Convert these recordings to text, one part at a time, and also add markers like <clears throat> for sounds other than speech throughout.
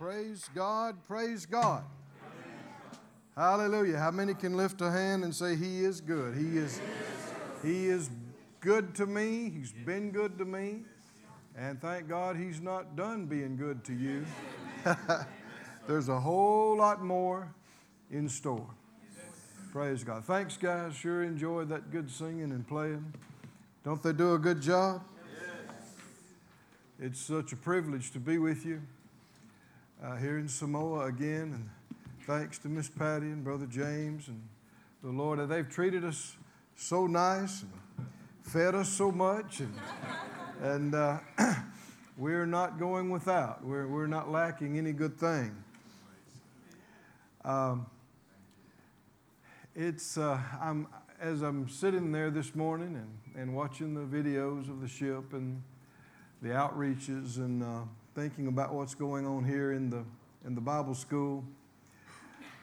Praise God, praise God. Hallelujah. How many can lift a hand and say, He is good? He is, he is good to me. He's been good to me. And thank God He's not done being good to you. <laughs> There's a whole lot more in store. Praise God. Thanks, guys. Sure enjoyed that good singing and playing. Don't they do a good job? It's such a privilege to be with you uh, here in Samoa again. And thanks to Miss Patty and Brother James and the Lord. They've treated us so nice and fed us so much. And, <laughs> and uh, <clears throat> we're not going without, we're, we're not lacking any good thing. Um, it's, uh, I'm, as I'm sitting there this morning and, and watching the videos of the ship and the outreaches and uh, thinking about what's going on here in the, in the Bible school,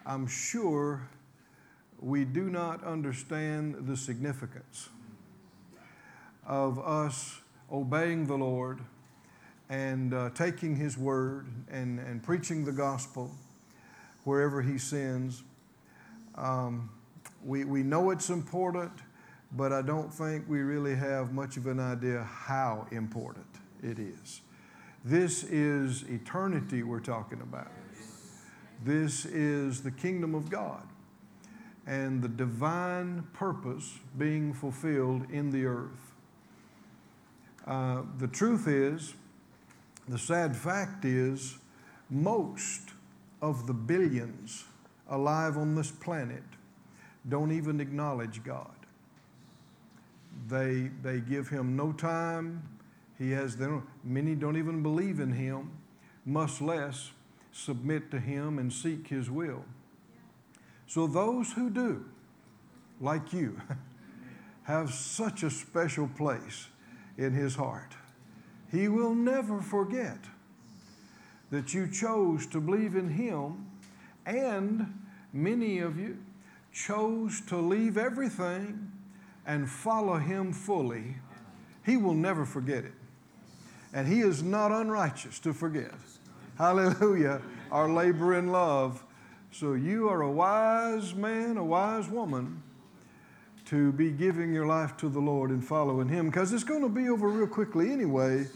I'm sure we do not understand the significance of us obeying the Lord and uh, taking His word and, and preaching the gospel wherever He sends. Um, we, we know it's important, but I don't think we really have much of an idea how important it is. This is eternity we're talking about. This is the kingdom of God and the divine purpose being fulfilled in the earth. Uh, the truth is, the sad fact is, most of the billions alive on this planet don't even acknowledge God. They, they give him no time, he has them. Many don't even believe in Him, much less submit to Him and seek His will. So those who do, like you, <laughs> have such a special place in His heart. He will never forget that you chose to believe in Him, and many of you chose to leave everything and follow Him fully. He will never forget it and he is not unrighteous to forget. Hallelujah. Our labor in love. So you are a wise man, a wise woman to be giving your life to the Lord and following him because it's going to be over real quickly anyway.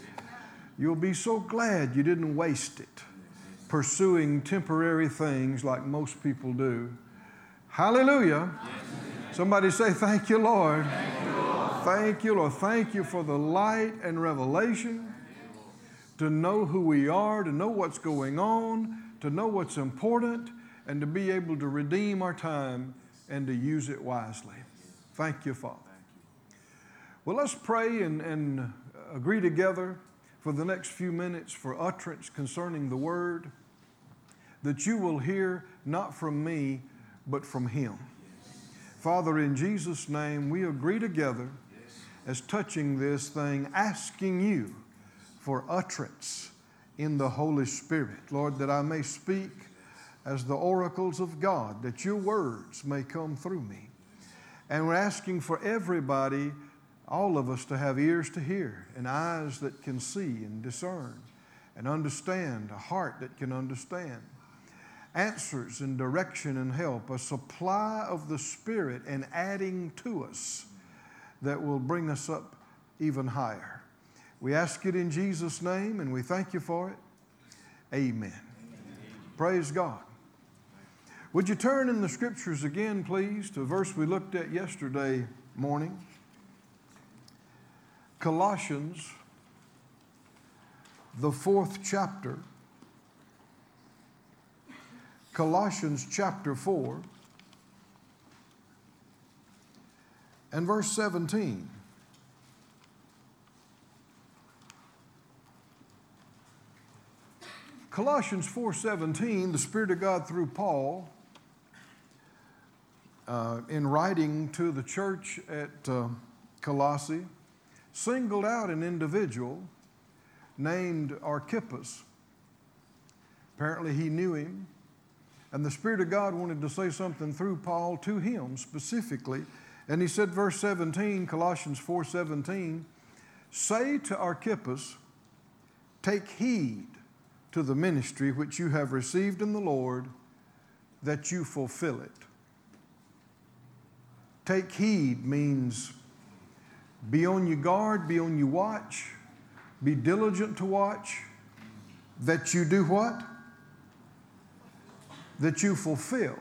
You'll be so glad you didn't waste it pursuing temporary things like most people do. Hallelujah. Somebody say, Thank you, Lord. Thank you, Lord. Thank you, Lord. Thank you for the light and revelation to know who we are, to know what's going on, to know what's important, and to be able to redeem our time and to use it wisely. Thank you, Father. Well, let's pray and, and agree together for the next few minutes for utterance concerning the Word that you will hear not from me, but from Him. Father, in Jesus' name, we agree together as touching this thing, asking you for utterance in the Holy Spirit. Lord, that I may speak as the oracles of God, that your words may come through me. And we're asking for everybody, all of us, to have ears to hear and eyes that can see and discern and understand, a heart that can understand. Answers and direction and help, a supply of the Spirit and adding to us that will bring us up even higher. We ask it in Jesus' name and we thank you for it. Amen. Amen. Praise God. Would you turn in the scriptures again, please, to a verse we looked at yesterday morning? Colossians, the fourth chapter. Colossians chapter 4 and verse 17. Colossians 4:17, the Spirit of God through Paul, uh, in writing to the church at uh, Colossae, singled out an individual named Archippus. Apparently, he knew him, and the Spirit of God wanted to say something through Paul to him specifically. And he said, verse 17, Colossians 4:17, say to Archippus, take heed to the ministry which you have received in the Lord, that you fulfill it. Take heed means be on your guard, be on your watch, be diligent to watch, that you do what? That you fulfill.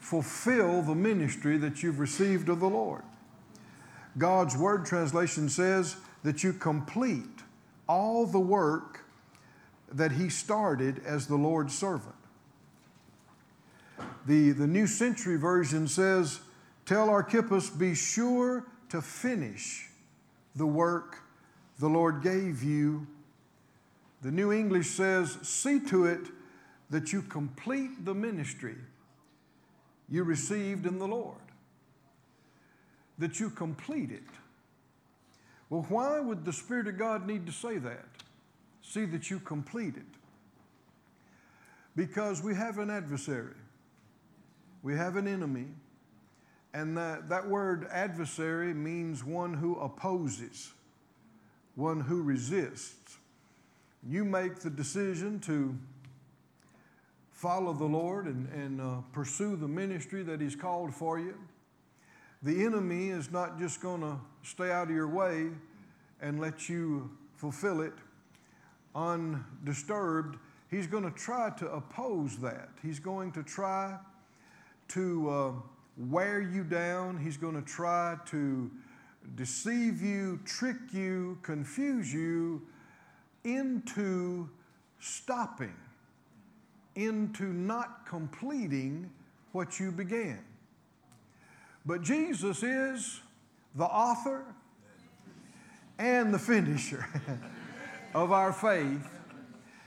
Fulfill the ministry that you've received of the Lord. God's Word translation says that you complete all the work that He started as the Lord's servant. The, the New Century Version says, Tell Archippus, be sure to finish the work the Lord gave you. The New English says, See to it that you complete the ministry you received in the Lord, that you complete it. Well, why would the Spirit of God need to say that? See that you complete it. Because we have an adversary, we have an enemy, and that, that word adversary means one who opposes, one who resists. You make the decision to follow the Lord and, and uh, pursue the ministry that He's called for you. The enemy is not just going to stay out of your way and let you fulfill it undisturbed. He's going to try to oppose that. He's going to try to uh, wear you down. He's going to try to deceive you, trick you, confuse you into stopping into not completing what you began. But Jesus is the author and the finisher <laughs> of our faith.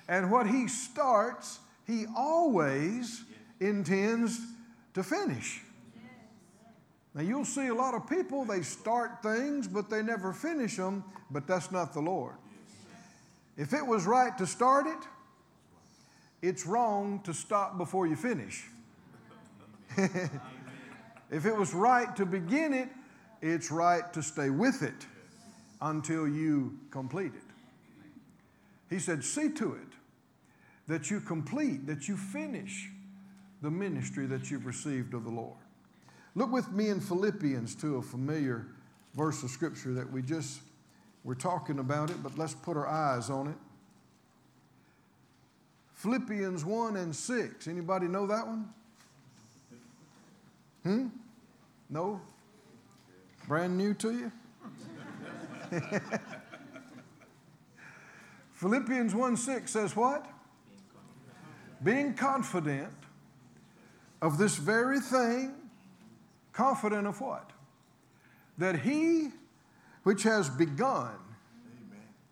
And what he starts, he always intends to finish. Now, you'll see a lot of people, they start things, but they never finish them, but that's not the Lord. If it was right to start it, it's wrong to stop before you finish. <laughs> if it was right to begin it, it's right to stay with it until you complete it. He said, See to it that you complete, that you finish the ministry that you've received of the Lord. Look with me in Philippians to a familiar verse of Scripture that we just were talking about it, but let's put our eyes on it. Philippians 1 and 6. Anybody know that one? Hmm? No? Brand new to you? <laughs> Philippians 1 6 says what? Being confident of this very thing, confident of what? That he which has begun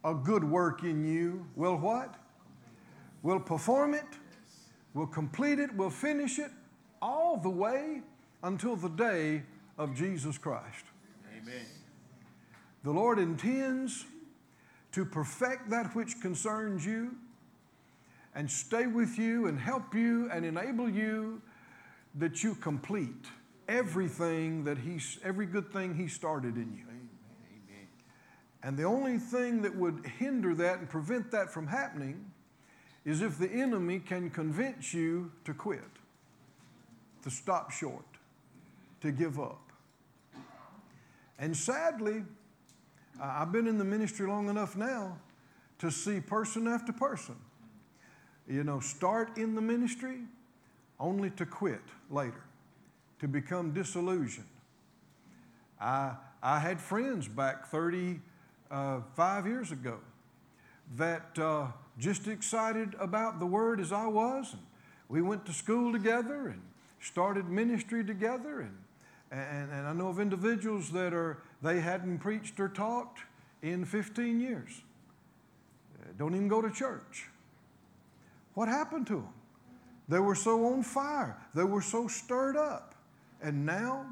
a good work in you will what? Will perform it, will complete it, will finish it all the way until the day of Jesus Christ. Amen. The Lord intends to perfect that which concerns you and stay with you and help you and enable you that you complete everything that he's every good thing he started in you. Amen. And the only thing that would hinder that and prevent that from happening is if the enemy can convince you to quit, to stop short, to give up. And sadly, I've been in the ministry long enough now to see person after person, you know, start in the ministry only to quit later, to become disillusioned. I, I had friends back 35 uh, years ago that uh, just excited about the word as I was. And we went to school together and started ministry together. And, and, and I know of individuals that are, they hadn't preached or taught in 15 years. Don't even go to church. What happened to them? They were so on fire. They were so stirred up. And now,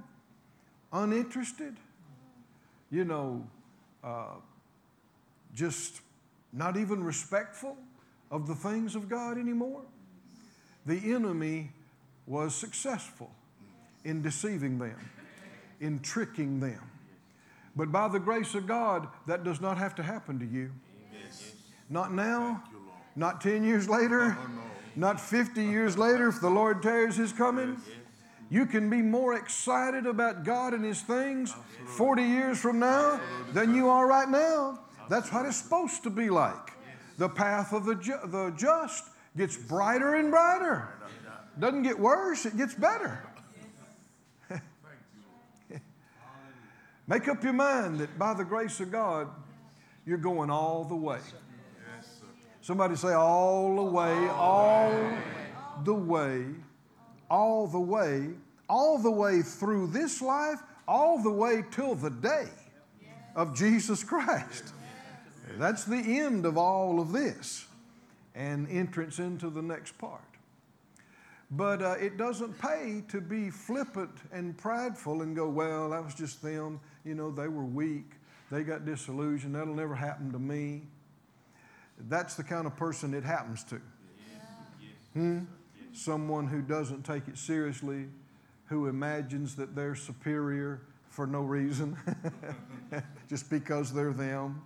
uninterested, you know, uh, just not even respectful of the things of God anymore. The enemy was successful in deceiving them, in tricking them. But by the grace of God, that does not have to happen to you. Not now, Not 10 years later, not 50 years later, if the Lord tarries his coming. You can be more excited about God and His things 40 years from now than you are right now. That's what it's supposed to be like. The path of the, ju- the just gets brighter and brighter. Doesn't get worse, it gets better. Make up your mind that by the grace of God, you're going all the way. Somebody say, all the way, all the way, all the way, all the way through this life, all the way till the day of Jesus Christ. That's the end of all of this and entrance into the next part. But uh, it doesn't pay to be flippant and prideful and go, well, that was just them. You know, they were weak. They got disillusioned. That'll never happen to me. That's the kind of person it happens to. Hmm? Someone who doesn't take it seriously, who imagines that they're superior for no reason, <laughs> just because they're them.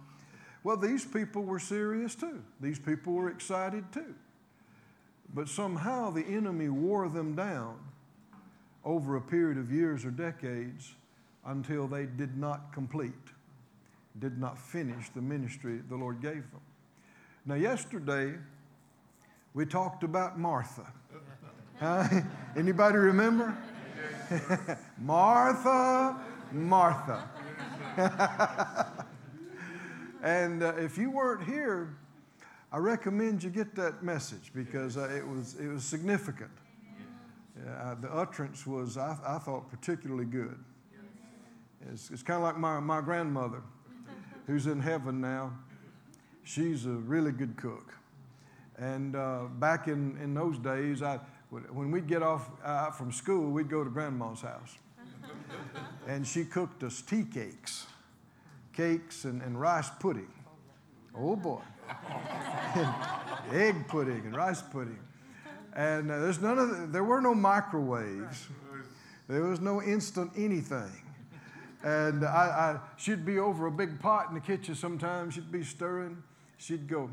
Well, these people were serious too. These people were excited too. But somehow the enemy wore them down over a period of years or decades until they did not complete, did not finish the ministry the Lord gave them. Now, yesterday, we talked about Martha. <laughs> Huh? Anybody remember? <laughs> Martha, Martha. <laughs> and uh, if you weren't here, I recommend you get that message because uh, it, was, it was significant. The utterance was, I, I thought, particularly good. It's, it's kind of like my, my grandmother, who's in heaven now. She's a really good cook. And uh, back in, in those days, I, when we'd get off uh, from school, we'd go to grandma's house. and she cooked us tea cakes, cakes and, and rice pudding. Oh boy. <laughs> egg pudding and rice pudding. And uh, there's none of the, there were no microwaves. There was no instant anything. And I, I, she'd be over a big pot in the kitchen sometimes. She'd be stirring. She'd go,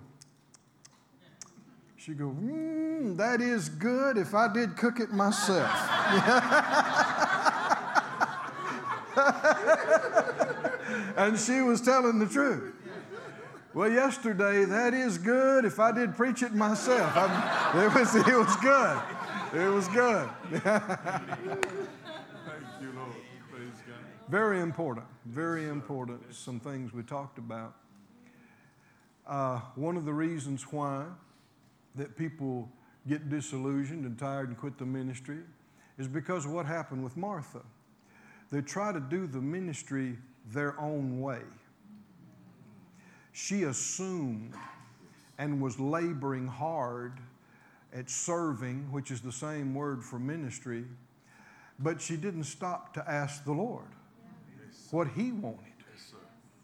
she'd go, mmm, that is good if I did cook it myself. <laughs> and she was telling the truth. Well, yesterday, that is good if I did preach it myself. I, it, was, it was good. It was good. Thank you, Lord. Praise God. Very important, very important. Some things we talked about. Uh, one of the reasons why that people get disillusioned and tired and quit the ministry is because of what happened with Martha. They try to do the ministry their own way. She assumed and was laboring hard at serving, which is the same word for ministry, but she didn't stop to ask the Lord what he wanted.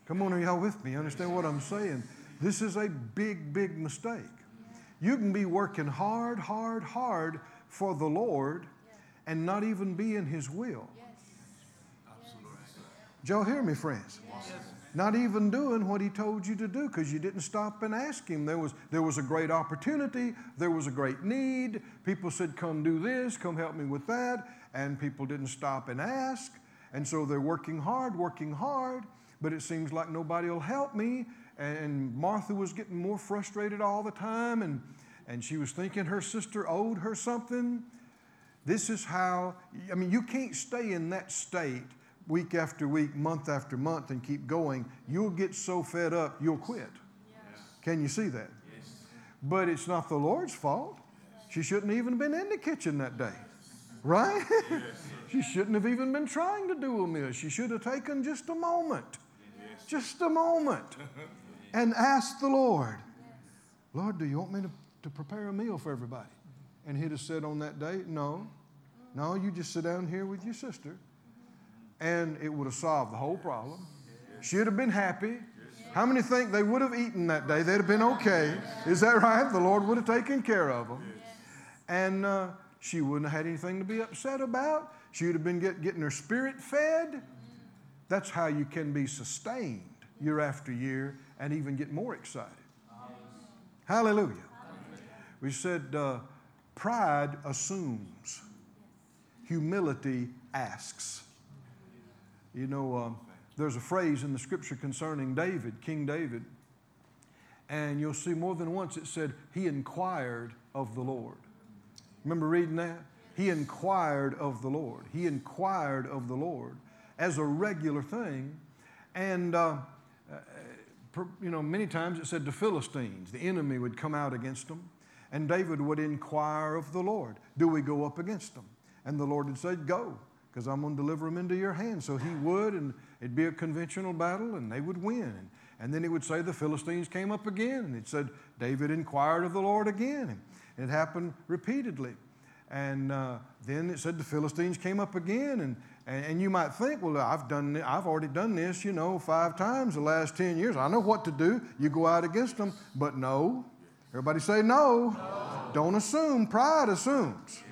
Come on, are y'all with me? Understand what I'm saying? This is a big, big mistake. You can be working hard, hard, hard for the Lord and not even be in his will. Y'all hear me, friends? Not even doing what he told you to do because you didn't stop and ask him. There was, there was a great opportunity, there was a great need. People said, Come do this, come help me with that. And people didn't stop and ask. And so they're working hard, working hard, but it seems like nobody will help me. And Martha was getting more frustrated all the time, and, and she was thinking her sister owed her something. This is how, I mean, you can't stay in that state week after week, month after month, and keep going. You'll get so fed up, you'll quit. Yes. Can you see that? Yes. But it's not the Lord's fault. She shouldn't even have been in the kitchen that day, right? Yes. <laughs> She shouldn't have even been trying to do a meal. She should have taken just a moment, just a moment, <laughs> and asked the Lord, Lord, do you want me to, to prepare a meal for everybody? And he'd have said on that day, No, mm-hmm. no, you just sit down here with your sister. And it would have solved the whole problem. She'd have been happy. How many think they would have eaten that day? They'd have been okay. Is that right? The Lord would have taken care of them. And uh, she wouldn't have had anything to be upset about. She would have been get, getting her spirit fed. That's how you can be sustained year after year and even get more excited. Hallelujah. We said uh, pride assumes, humility asks. You know, uh, there's a phrase in the scripture concerning David, King David, and you'll see more than once it said, He inquired of the Lord. Remember reading that? He inquired of the Lord. He inquired of the Lord as a regular thing. And, uh, you know, many times it said the Philistines, the enemy would come out against them, and David would inquire of the Lord, Do we go up against them? And the Lord would say, Go, because I'm going to deliver them into your hands. So he would, and it'd be a conventional battle, and they would win. And then he would say the Philistines came up again, and it said David inquired of the Lord again. And it happened repeatedly. And uh, then it said the Philistines came up again, and, and, and, you might think, well, I've done, I've already done this, you know, five times the last ten years. I know what to do. You go out against them, but no. Everybody say no. no. Don't assume. Pride assumes.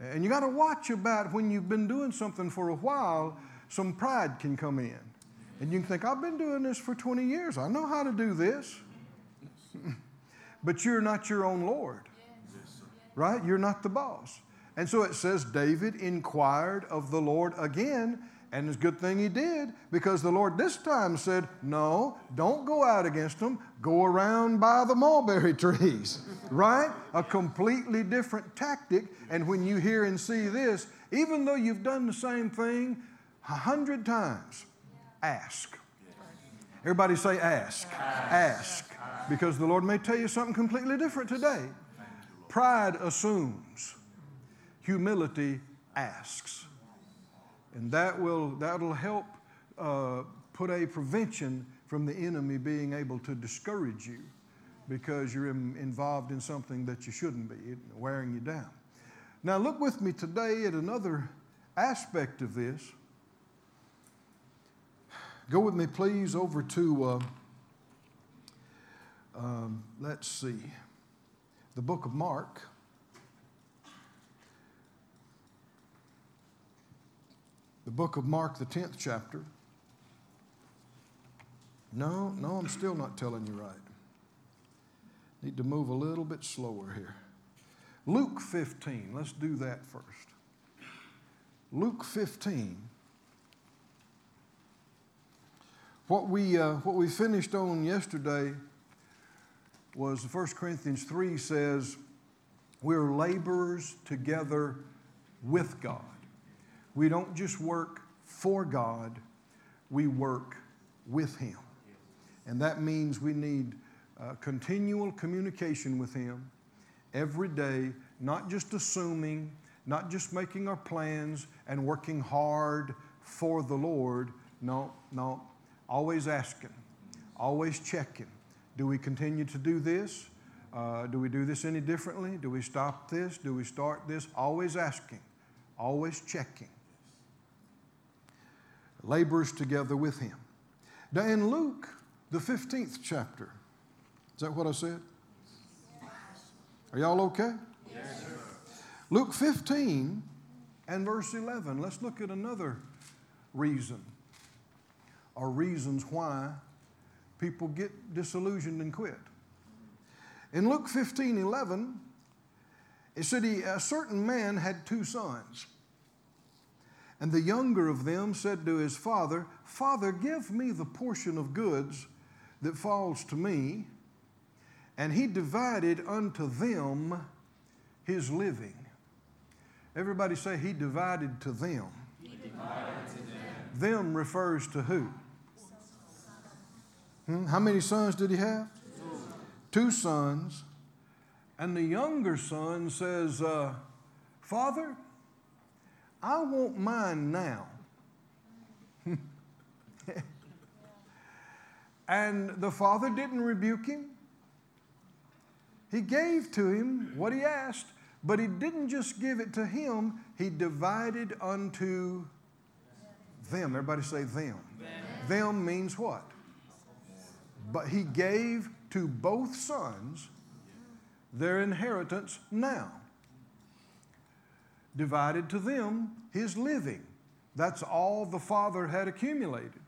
And you got to watch about when you've been doing something for a while. Some pride can come in, and you can think, I've been doing this for 20 years. I know how to do this. <laughs> but you're not your own Lord right? You're not the boss. And so it says David inquired of the Lord again, and it's a good thing he did because the Lord this time said, No, don't go out against them. Go around by the mulberry <laughs> trees, right? A completely different tactic. And when you hear and see this, even though you've done the same thing a hundred times, ask. Everybody say ask. Ask. Because the Lord may tell you something completely different today. Pride assumes, humility asks. And that will that'll help uh, put a prevention from the enemy being able to discourage you because you're in, involved in something that you shouldn't be, wearing you down. Now, look with me today at another aspect of this. Go with me, please, over to, uh, um, let's see the book of Mark. The book of Mark, the 10th chapter. No, no, I'm still not telling you right. Need to move a little bit slower here. Luke 15, let's do that first. Luke 15. What we, uh, what we finished on yesterday was 1 Corinthians 3 says, We're laborers together with God. We don't just work for God, we work with Him. And that means we need uh, continual communication with Him every day, not just assuming, not just making our plans and working hard for the Lord. No, no. Always asking, always checking, do we continue to do this? Uh, do we do this any differently? Do we stop this? Do we start this? Always asking, always checking. Labors together with him. Now, in Luke, the 15th chapter, is that what I said? Are y'all okay? Yes, sir. Luke 15 and verse 11. Let's look at another reason or reasons why people get disillusioned and quit. In Luke 15 11, it said he, a certain man had two sons. And the younger of them said to his father, Father, give me the portion of goods that falls to me. And he divided unto them his living. Everybody say, He divided to them. He divided to them. Them refers to who? Hmm? How many sons did he have? Two, Two sons. And the younger son says, uh, Father, I want mine now. <laughs> and the father didn't rebuke him. He gave to him what he asked, but he didn't just give it to him, he divided unto them. Everybody say them. Them, them means what? But he gave to both sons their inheritance now. Divided to them his living. That's all the father had accumulated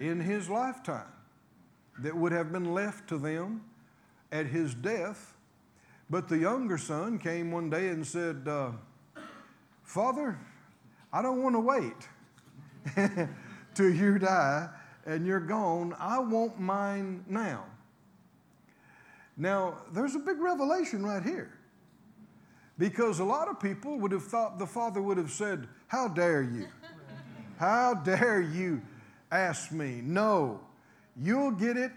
in his lifetime that would have been left to them at his death. But the younger son came one day and said, uh, Father, I don't want to wait <laughs> till you die and you're gone. I want mine now. Now, there's a big revelation right here. Because a lot of people would have thought the father would have said, How dare you? How dare you ask me? No, you'll get it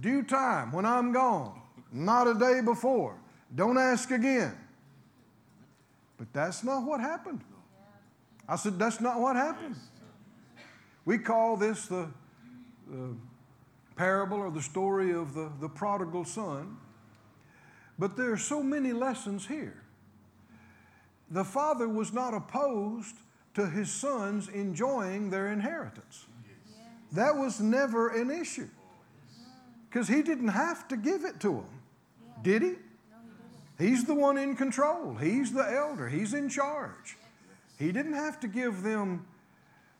due time when I'm gone, not a day before. Don't ask again. But that's not what happened. I said, That's not what happened. We call this the, the parable or the story of the, the prodigal son. But there are so many lessons here. The father was not opposed to his sons enjoying their inheritance. That was never an issue. Because he didn't have to give it to them, did he? He's the one in control. He's the elder. He's in charge. He didn't have to give them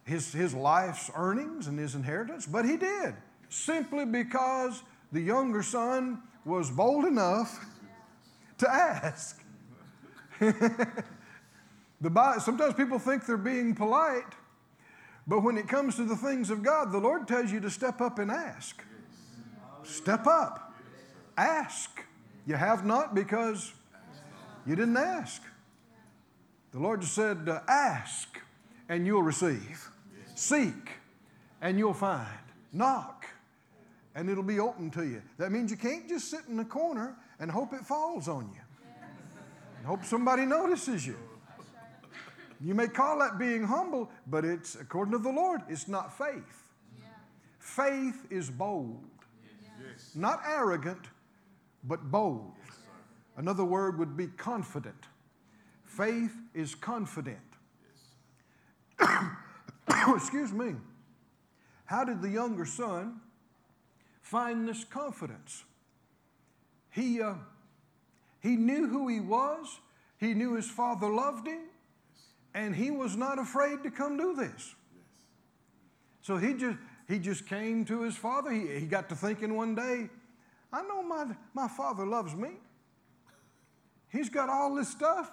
his, his life's earnings and his inheritance, but he did, simply because the younger son was bold enough to ask. <laughs> the Bible, sometimes people think they're being polite, but when it comes to the things of God, the Lord tells you to step up and ask. Step up. Ask. You have not because you didn't ask. The Lord just said, uh, Ask and you'll receive. Seek and you'll find. Knock and it'll be open to you. That means you can't just sit in the corner and hope it falls on you. And hope somebody notices you. You may call that being humble, but it's, according to the Lord, it's not faith. Faith is bold, not arrogant, but bold. Another word would be confident. Faith is confident. <coughs> Excuse me. How did the younger son find this confidence? He, uh, he knew who he was, he knew his father loved him, and he was not afraid to come do this. So he just, he just came to his father. He, he got to thinking one day, I know my, my father loves me. He's got all this stuff.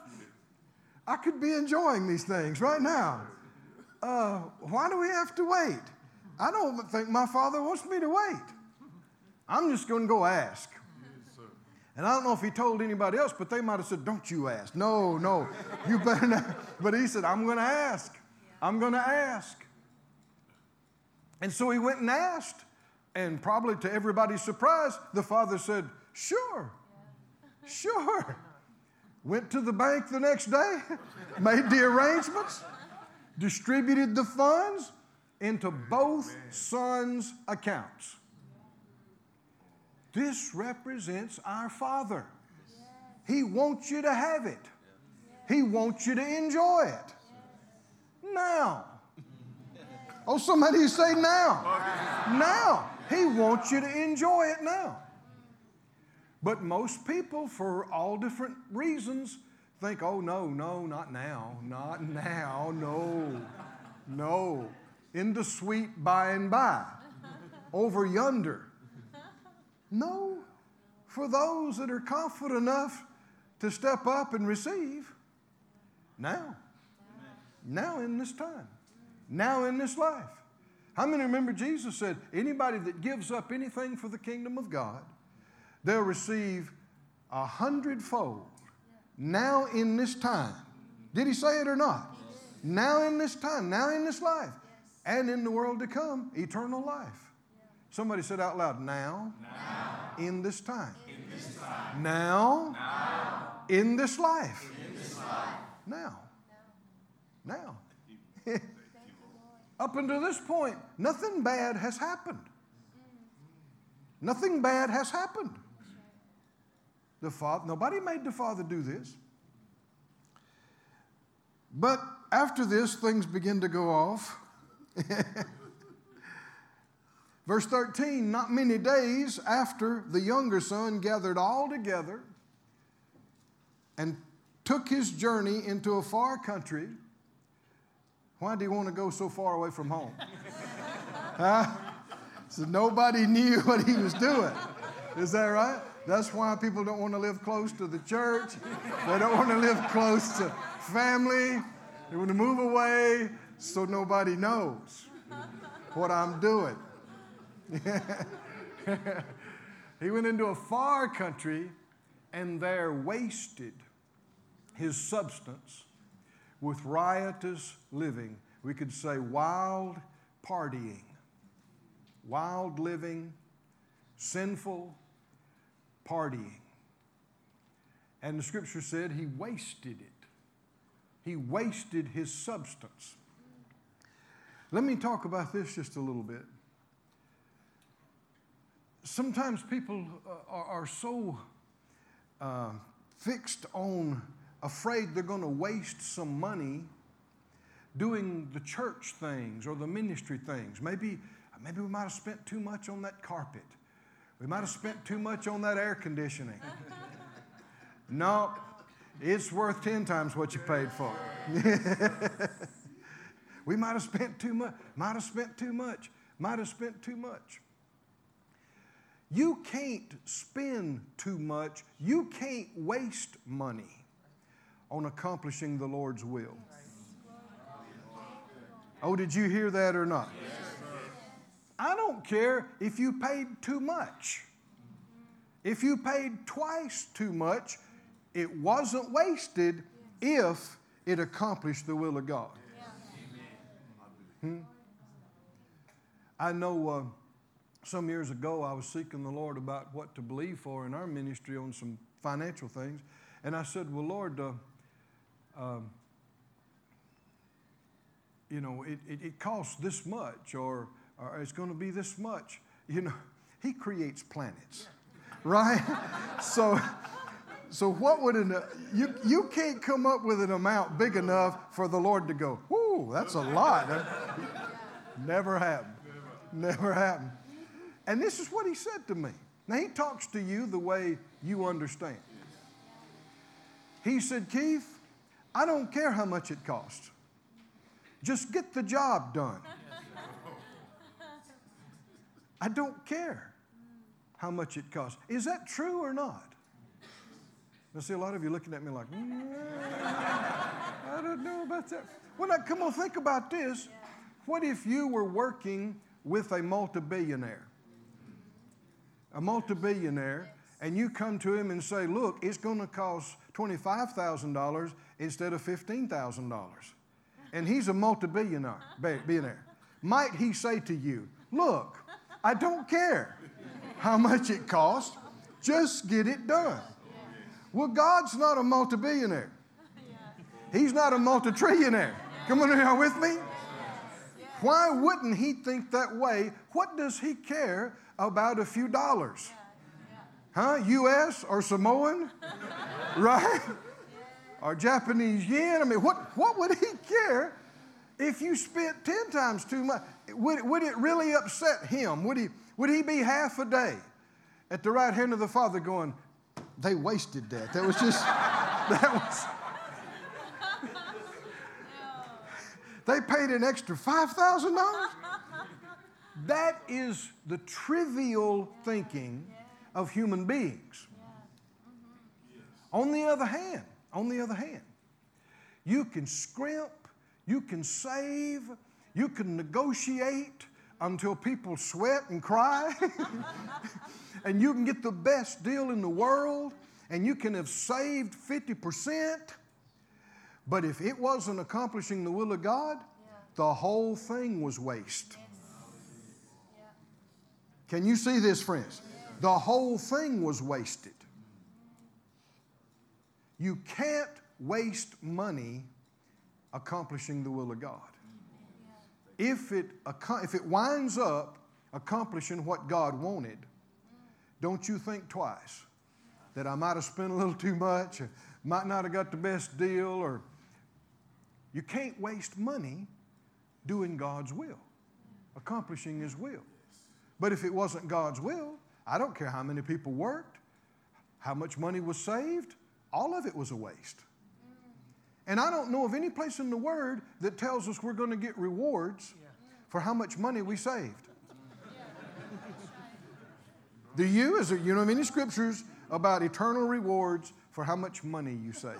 I could be enjoying these things right now. Uh, why do we have to wait? I don't think my father wants me to wait. I'm just going to go ask. And I don't know if he told anybody else, but they might have said, Don't you ask. No, no, you better not. <laughs> But he said, I'm going to ask. I'm going to ask. And so he went and asked. And probably to everybody's surprise, the father said, Sure, sure. Went to the bank the next day, <laughs> made the arrangements, distributed the funds into both sons' accounts. This represents our Father. He wants you to have it, He wants you to enjoy it. Now. Oh, somebody say now. Now. He wants you to enjoy it now. But most people, for all different reasons, think, oh, no, no, not now, not now, no, no. In the sweet by and by, over yonder. No, for those that are confident enough to step up and receive, now. Now in this time. Now in this life. How many remember Jesus said, anybody that gives up anything for the kingdom of God, they'll receive a hundredfold now in this time. Did he say it or not? Now in this time, now in this life, and in the world to come, eternal life. Somebody said out loud, now, now. In, this time. in this time. Now, now. In, this life. in this life. Now. Now. <laughs> Up until this point, nothing bad has happened. Nothing bad has happened. The father, nobody made the father do this. But after this, things begin to go off. <laughs> Verse 13 Not many days after the younger son gathered all together and took his journey into a far country. Why do you want to go so far away from home? <laughs> huh? So nobody knew <laughs> what he was doing. Is that right? That's why people don't want to live close to the church. They don't want to live close to family. They want to move away so nobody knows what I'm doing. <laughs> he went into a far country and there wasted his substance with riotous living. We could say wild partying, wild living, sinful partying. And the scripture said he wasted it. He wasted his substance. Let me talk about this just a little bit. Sometimes people uh, are, are so uh, fixed on, afraid they're going to waste some money doing the church things or the ministry things. Maybe, maybe we might have spent too much on that carpet. We might have spent too much on that air conditioning. <laughs> no, it's worth 10 times what you paid for. <laughs> we might have spent too much, might have spent too much, might have spent too much. You can't spend too much, you can't waste money on accomplishing the Lord's will. Oh, did you hear that or not? I don't care if you paid too much. If you paid twice too much, it wasn't wasted if it accomplished the will of God. Hmm? I know uh, some years ago I was seeking the Lord about what to believe for in our ministry on some financial things. And I said, Well, Lord, uh, uh, you know, it, it, it costs this much or, or it's going to be this much. <laughs> You know, He creates planets, right? <laughs> so, so what would an, you, you can't come up with an amount big enough for the Lord to go, whoo, that's a lot. <laughs> Never happened. Never happened. And this is what he said to me. Now, he talks to you the way you understand. He said, Keith, I don't care how much it costs. Just get the job done. I don't care how much it costs. Is that true or not? I see a lot of you looking at me like, mm, I don't know about that. Well, now, come on, think about this. What if you were working with a multi-billionaire? A multi-billionaire, and you come to him and say, look, it's going to cost $25,000 instead of $15,000. And he's a multi-billionaire. Billionaire. Might he say to you, look, I don't care how much it costs, just get it done. Well, God's not a multi-billionaire. He's not a multi-trillionaire. Come on, you with me? Why wouldn't he think that way? What does he care about a few dollars? Huh? US or Samoan? <laughs> right? Or Japanese yen? I mean, what, what would he care if you spent 10 times too much? Would, would it really upset him? Would he, would he be half a day at the right hand of the Father going, they wasted that? That was just, <laughs> that was. <laughs> They paid an extra $5,000? That is the trivial thinking of human beings. On the other hand, on the other hand, you can scrimp, you can save, you can negotiate until people sweat and cry, <laughs> and you can get the best deal in the world, and you can have saved 50%. But if it wasn't accomplishing the will of God, the whole thing was waste. Can you see this, friends? The whole thing was wasted. You can't waste money accomplishing the will of God. If it, if it winds up accomplishing what God wanted, don't you think twice that I might have spent a little too much, might not have got the best deal, or you can't waste money doing God's will, accomplishing His will. But if it wasn't God's will, I don't care how many people worked, how much money was saved, all of it was a waste. And I don't know of any place in the Word that tells us we're going to get rewards for how much money we saved. Do you? Is there, you know, many scriptures about eternal rewards for how much money you saved.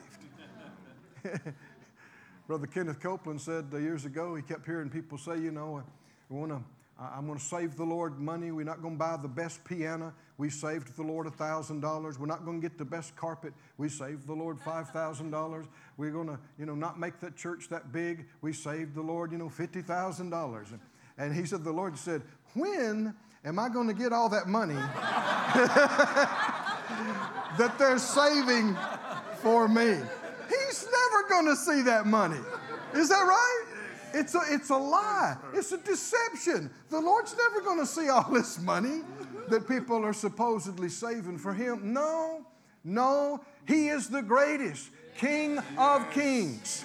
<laughs> Brother Kenneth Copeland said years ago, he kept hearing people say, you know, we want to I'm going to save the Lord money. We're not going to buy the best piano. We saved the Lord $1,000. We're not going to get the best carpet. We saved the Lord $5,000. We're going to, you know, not make that church that big. We saved the Lord, you know, $50,000. And, and he said, the Lord said, when am I going to get all that money <laughs> that they're saving for me? He's never going to see that money. Is that right? It's a, it's a lie. It's a deception. The Lord's never going to see all this money that people are supposedly saving for Him. No, no. He is the greatest. King of kings.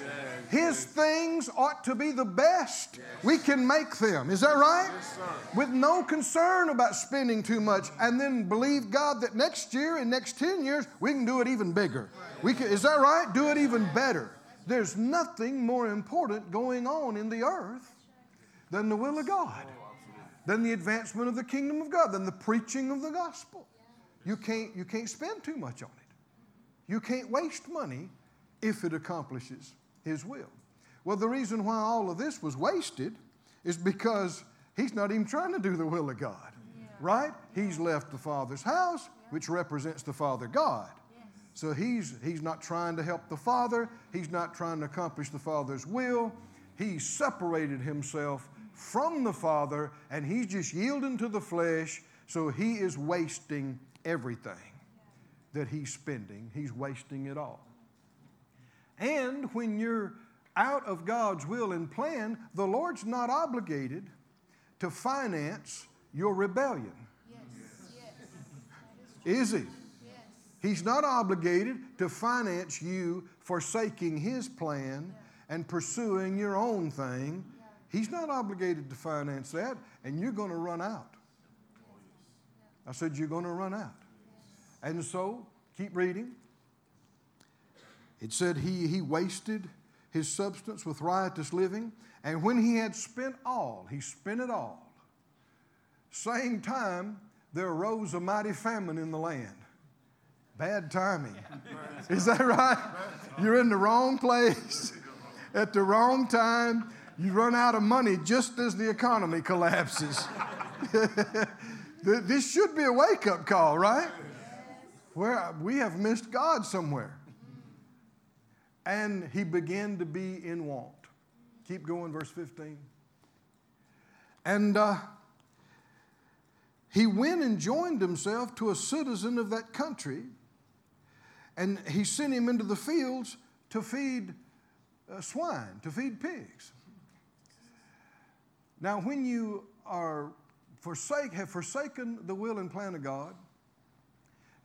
His things ought to be the best. We can make them. Is that right? With no concern about spending too much and then believe God that next year and next 10 years we can do it even bigger. We can, is that right? Do it even better. There's nothing more important going on in the earth than the will of God, than the advancement of the kingdom of God, than the preaching of the gospel. You can't, you can't spend too much on it. You can't waste money if it accomplishes His will. Well, the reason why all of this was wasted is because He's not even trying to do the will of God, right? He's left the Father's house, which represents the Father God. So he's, he's not trying to help the Father, he's not trying to accomplish the Father's will. He's separated himself from the Father and he's just yielding to the flesh, so he is wasting everything that he's spending. He's wasting it all. And when you're out of God's will and plan, the Lord's not obligated to finance your rebellion. Yes. Yes. Is he? He's not obligated to finance you forsaking His plan and pursuing your own thing. He's not obligated to finance that, and you're going to run out. I said, You're going to run out. And so, keep reading. It said he, he wasted his substance with riotous living, and when he had spent all, he spent it all. Same time, there arose a mighty famine in the land. Bad timing. Is that right? You're in the wrong place at the wrong time. You run out of money just as the economy collapses. <laughs> this should be a wake up call, right? Where we have missed God somewhere. And he began to be in want. Keep going, verse 15. And uh, he went and joined himself to a citizen of that country and he sent him into the fields to feed uh, swine, to feed pigs. Now, when you are forsake, have forsaken the will and plan of God,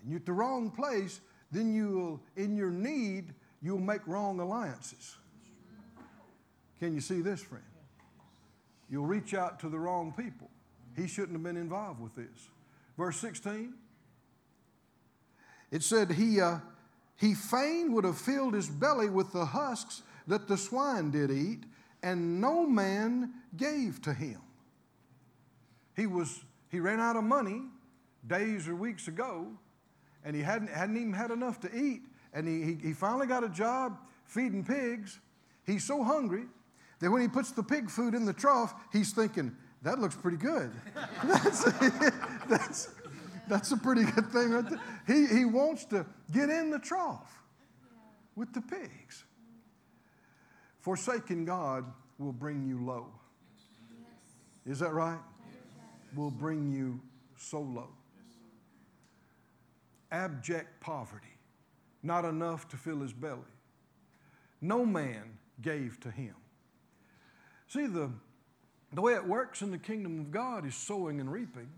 and you're at the wrong place, then you will, in your need, you'll make wrong alliances. Can you see this, friend? You'll reach out to the wrong people. He shouldn't have been involved with this. Verse 16, it said, He, uh, he fain would have filled his belly with the husks that the swine did eat, and no man gave to him. He was he ran out of money days or weeks ago, and he hadn't, hadn't even had enough to eat. And he, he, he finally got a job feeding pigs. He's so hungry that when he puts the pig food in the trough, he's thinking, that looks pretty good. <laughs> that's, <laughs> that's, that's a pretty good thing right. He, he wants to get in the trough with the pigs. Forsaking God will bring you low. Is that right? Will bring you so low. Abject poverty, not enough to fill his belly. No man gave to him. See, the, the way it works in the kingdom of God is sowing and reaping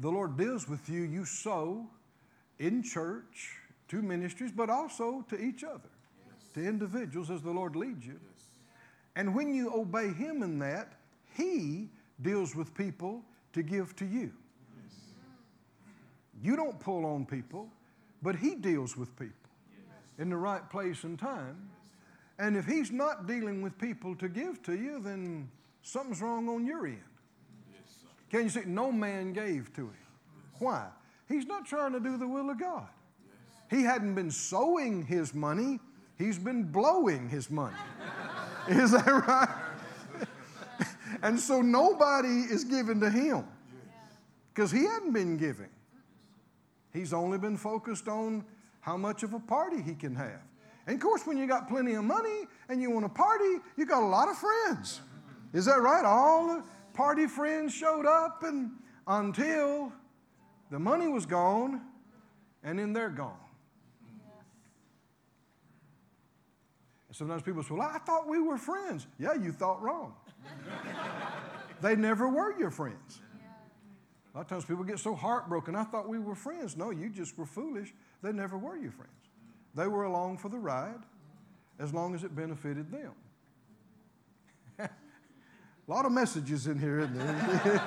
the Lord deals with you, you sow in church to ministries, but also to each other, yes. to individuals as the Lord leads you. Yes. And when you obey Him in that, He deals with people to give to you. Yes. You don't pull on people, but He deals with people in the right place and time. And if He's not dealing with people to give to you, then something's wrong on your end. Can you see? No man gave to him. Why? he's not trying to do the will of God. He hadn't been sowing his money, he's been blowing his money. <laughs> Is that right? <laughs> and so nobody is giving to him because he hadn't been giving. He's only been focused on how much of a party he can have. And of course, when you got plenty of money and you want to party, you got a lot of friends. Is that right? All the party friends showed up and until the money was gone and then they're gone. And sometimes people say, Well, I thought we were friends. Yeah, you thought wrong. <laughs> they never were your friends. A lot of times people get so heartbroken. I thought we were friends. No, you just were foolish. They never were your friends. They were along for the ride as long as it benefited them. A lot of messages in here, isn't there?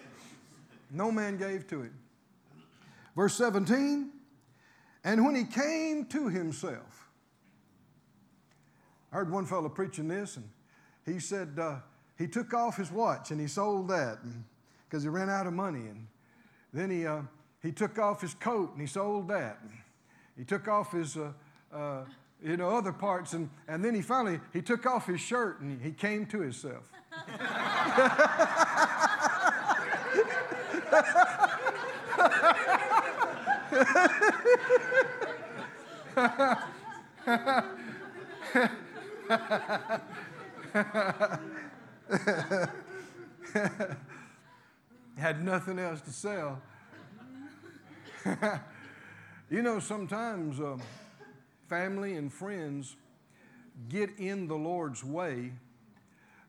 <laughs> no man gave to him. Verse 17, and when he came to himself, I heard one fellow preaching this, and he said uh, he took off his watch and he sold that because he ran out of money. And then he, uh, he took off his coat and he sold that. He took off his, uh, uh, you know, other parts, and, and then he finally, he took off his shirt and he, came to himself. <laughs> Had nothing else to sell. <laughs> you know, sometimes um, family and friends get in the Lord's way.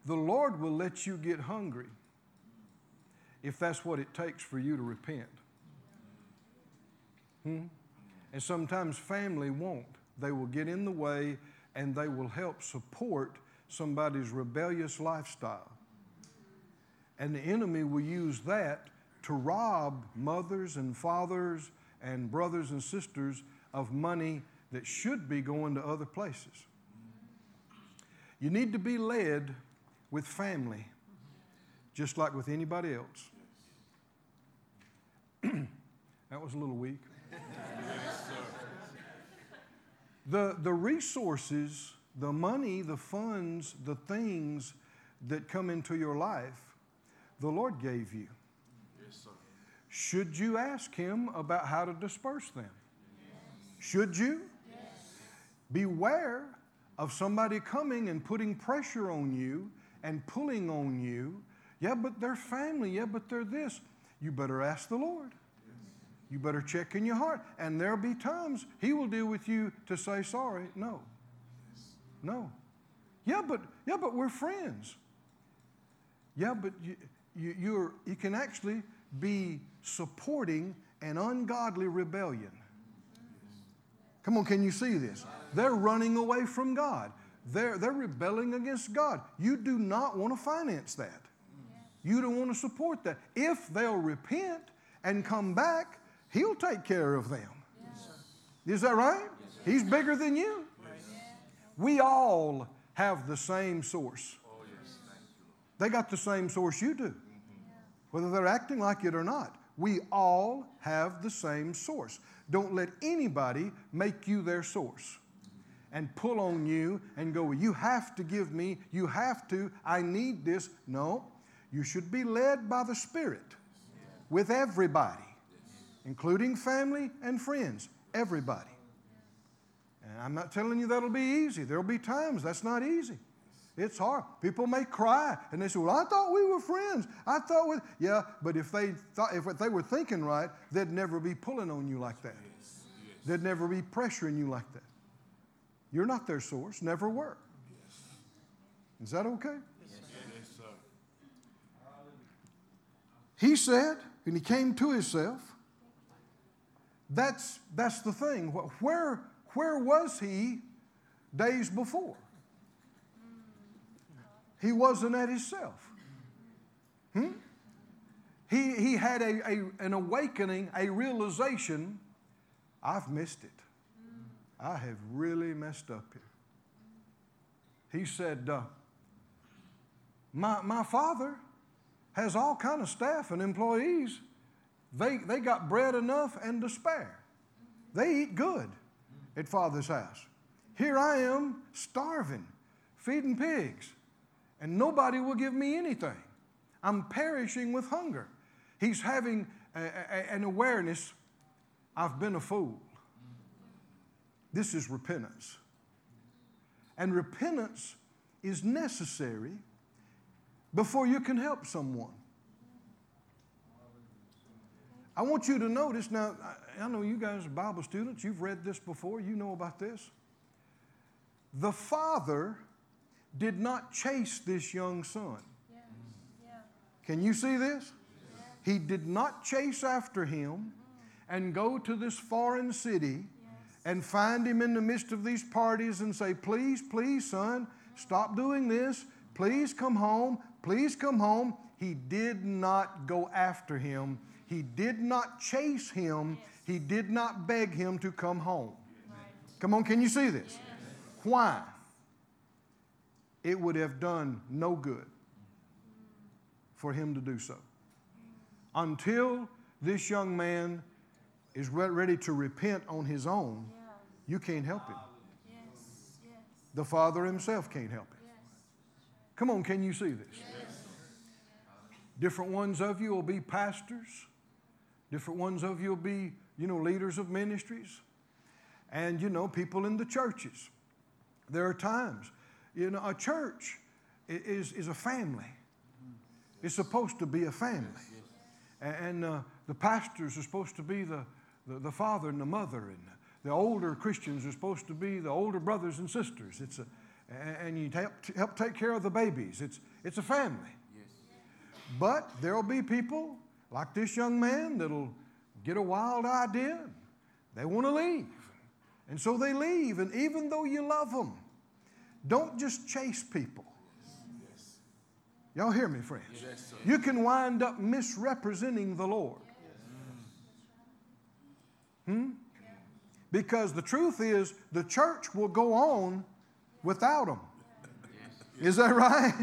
The Lord will let you get hungry if that's what it takes for you to repent. Hmm? And sometimes family won't. They will get in the way and they will help support somebody's rebellious lifestyle. And the enemy will use that to rob mothers and fathers and brothers and sisters of money that should be going to other places. You need to be led with family, just like with anybody else. <clears throat> that was a little weak. the, the resources, the money, the funds, the things that come into your life, the Lord gave you. Yes, Should you ask Him about how to disperse them? Yes. Should you? Beware of somebody coming and putting pressure on you and pulling on you. Yeah, but they're family. Yeah, but they're this. You better ask the Lord. You better check in your heart. And there'll be times He will deal with you to say sorry. No. No. Yeah, but yeah, but we're friends. Yeah, but you, you, you can actually be supporting an ungodly rebellion. Come on, can you see this? They're running away from God. They're, they're rebelling against God. You do not want to finance that. You don't want to support that. If they'll repent and come back, He'll take care of them. Is that right? He's bigger than you. We all have the same source. They got the same source you do, whether they're acting like it or not. We all have the same source. Don't let anybody make you their source and pull on you and go, You have to give me, you have to, I need this. No, you should be led by the Spirit with everybody including family and friends, everybody. And I'm not telling you that'll be easy. There'll be times that's not easy. It's hard. People may cry and they say, Well, I thought we were friends. I thought we yeah, but if they thought if they were thinking right, they'd never be pulling on you like that. Yes. They'd never be pressuring you like that. You're not their source, never were. Yes. Is that okay? Yes, sir. He said, and he came to himself, that's, that's the thing. Where, where was he days before? He wasn't at himself. Hmm? He, he had a, a, an awakening, a realization I've missed it. I have really messed up here. He said, uh, my, my father has all kind of staff and employees they, they got bread enough and to spare. They eat good at Father's house. Here I am starving, feeding pigs, and nobody will give me anything. I'm perishing with hunger. He's having a, a, an awareness I've been a fool. This is repentance. And repentance is necessary before you can help someone. I want you to notice now, I know you guys are Bible students, you've read this before, you know about this. The father did not chase this young son. Yeah. Yeah. Can you see this? Yeah. He did not chase after him and go to this foreign city and find him in the midst of these parties and say, Please, please, son, stop doing this. Please come home. Please come home. He did not go after him. He did not chase him. He did not beg him to come home. Come on, can you see this? Why? It would have done no good for him to do so. Until this young man is ready to repent on his own, you can't help him. The Father himself can't help him. Come on, can you see this? Different ones of you will be pastors. Different ones of you will be, you know, leaders of ministries. And, you know, people in the churches. There are times, you know, a church is, is a family. It's supposed to be a family. And uh, the pastors are supposed to be the, the, the, father and the mother, and the older Christians are supposed to be the older brothers and sisters. It's a, and you help, help take care of the babies. It's, it's a family. But there'll be people like this young man that'll get a wild idea. They want to leave. And so they leave. And even though you love them, don't just chase people. Y'all hear me, friends? Yes, you can wind up misrepresenting the Lord. Hmm? Because the truth is, the church will go on without them. Is that right?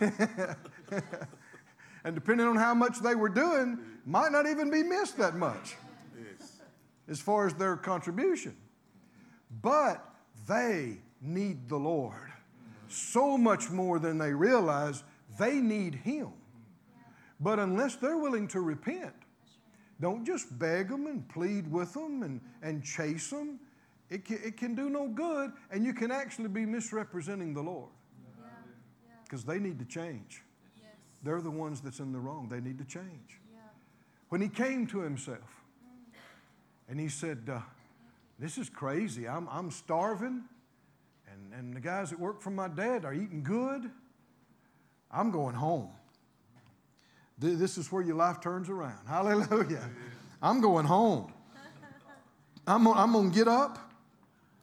<laughs> And depending on how much they were doing, might not even be missed that much as far as their contribution. But they need the Lord so much more than they realize they need Him. But unless they're willing to repent, don't just beg them and plead with them and, and chase them. It can, it can do no good, and you can actually be misrepresenting the Lord because they need to change. They're the ones that's in the wrong. They need to change. When he came to himself and he said, uh, This is crazy. I'm, I'm starving, and, and the guys that work for my dad are eating good. I'm going home. This is where your life turns around. <laughs> Hallelujah. I'm going home. <laughs> I'm I'm going to get up.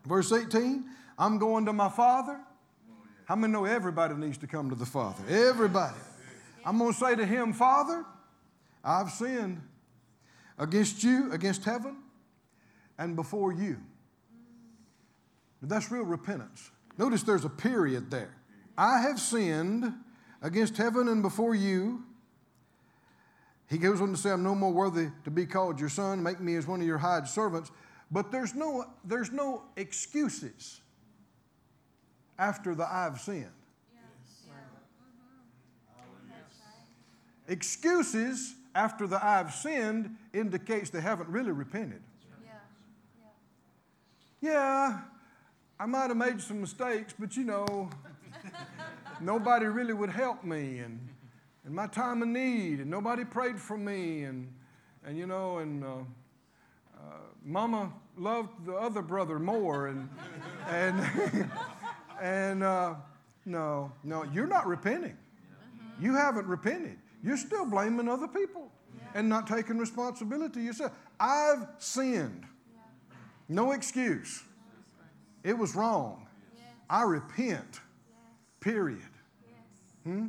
Verse 18, I'm going to my Father. How many know everybody needs to come to the Father? Everybody. I'm going to say to him, Father, I've sinned against you, against heaven, and before you. That's real repentance. Notice there's a period there. I have sinned against heaven and before you he goes on to say, I'm no more worthy to be called your son. Make me as one of your hired servants. But there's no, there's no excuses after the I've sinned. Excuses after the I've sinned indicates they haven't really repented. Yeah, yeah I might have made some mistakes, but you know, nobody really would help me. And in my time of need, and nobody prayed for me, and, and you know, and uh, uh, mama loved the other brother more, and, and, <laughs> and uh, no, no, you're not repenting. You haven't repented. You're still blaming other people and not taking responsibility yourself. I've sinned. No excuse. It was wrong. I repent. Period. Hmm?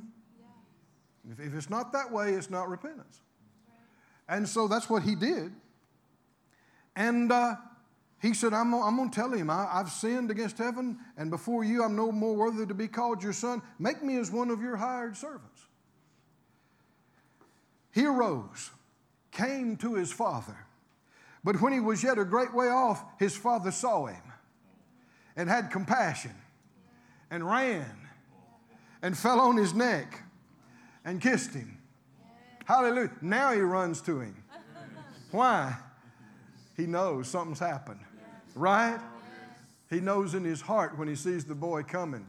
If, if it's not that way, it's not repentance. And so that's what he did. And uh, he said, I'm, I'm going to tell him, I, I've sinned against heaven, and before you, I'm no more worthy to be called your son. Make me as one of your hired servants. He arose, came to his father. But when he was yet a great way off, his father saw him and had compassion and ran and fell on his neck and kissed him. Hallelujah. Now he runs to him. Why? He knows something's happened. Right? He knows in his heart when he sees the boy coming,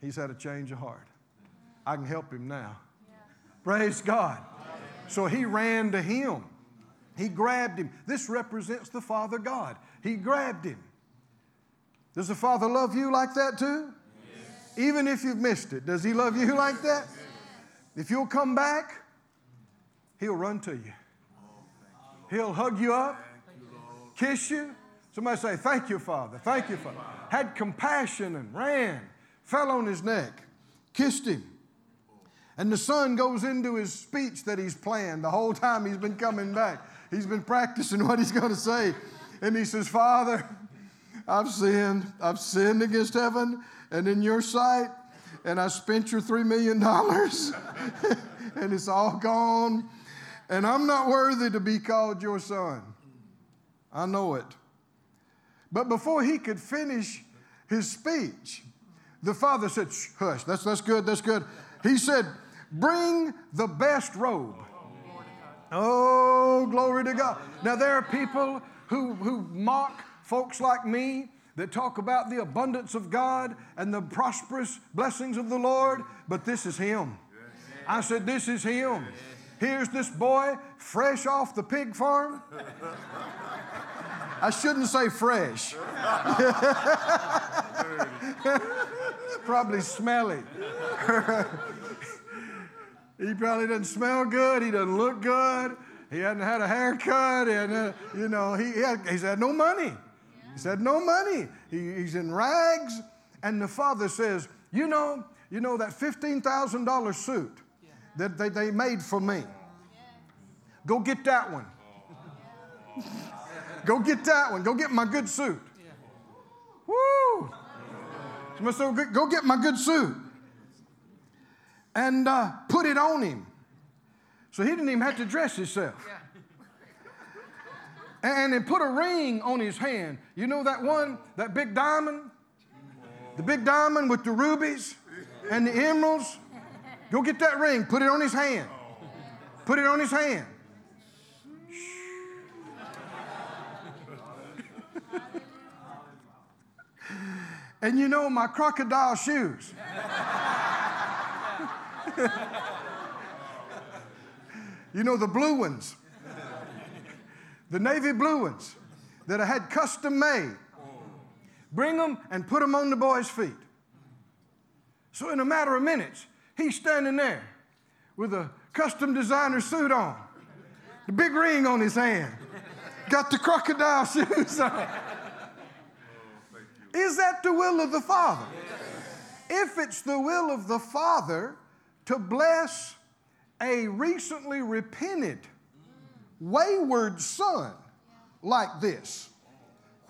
he's had a change of heart. I can help him now. Praise God. So he ran to him. He grabbed him. This represents the Father God. He grabbed him. Does the Father love you like that too? Yes. Even if you've missed it, does He love you like that? Yes. If you'll come back, He'll run to you. He'll hug you up, kiss you. Somebody say, Thank you, Father. Thank you, Father. Had compassion and ran, fell on his neck, kissed him. And the son goes into his speech that he's planned the whole time he's been coming back. He's been practicing <laughs> what he's going to say. And he says, Father, I've sinned. I've sinned against heaven and in your sight. And I spent your $3 million. <laughs> and it's all gone. And I'm not worthy to be called your son. I know it. But before he could finish his speech, the father said, Hush, that's, that's good, that's good. He said, Bring the best robe. Oh, glory to God. Now, there are people who, who mock folks like me that talk about the abundance of God and the prosperous blessings of the Lord, but this is Him. I said, This is Him. Here's this boy fresh off the pig farm. I shouldn't say fresh. <laughs> Probably smelly. <laughs> He probably doesn't smell good. He doesn't look good. He hadn't had a haircut. And, uh, you know, he, he had, he's had no money. He's said, no money. He, he's in rags. And the father says, You know, you know that $15,000 suit that they, they made for me? Go get that one. <laughs> Go get that one. Go get my good suit. Woo! So go get my good suit and uh, put it on him. So he didn't even have to dress himself. And then put a ring on his hand. You know that one, that big diamond? The big diamond with the rubies and the emeralds? Go get that ring, put it on his hand. Put it on his hand. <laughs> and you know my crocodile shoes. <laughs> you know, the blue ones, the navy blue ones that I had custom made. Bring them and put them on the boy's feet. So, in a matter of minutes, he's standing there with a custom designer suit on, the big ring on his hand, got the crocodile <laughs> shoes on. Is that the will of the Father? If it's the will of the Father, to bless a recently repented, wayward son like this?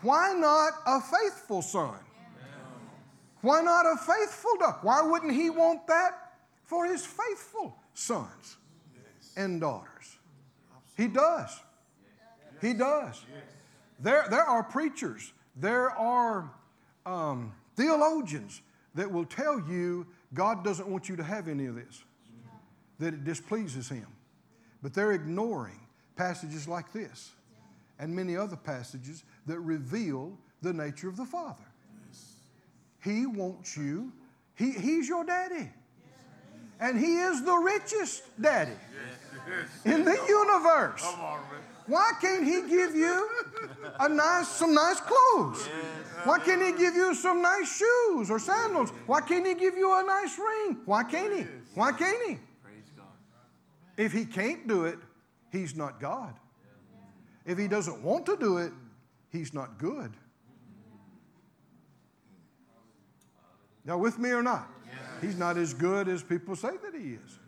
Why not a faithful son? Why not a faithful daughter? Why wouldn't he want that for his faithful sons and daughters? He does. He does. There, there are preachers, there are um, theologians that will tell you God doesn't want you to have any of this, that it displeases Him. But they're ignoring passages like this and many other passages that reveal the nature of the Father. He wants you, he, He's your daddy. And He is the richest daddy in the universe. Why can't He give you a nice, some nice clothes? Why can't He give you some nice shoes or sandals? Why can't He give you a nice ring? Why can't He? Why can't He? If He can't do it, He's not God. If He doesn't want to do it, He's not good. Now, with me or not? He's not as good as people say that He is.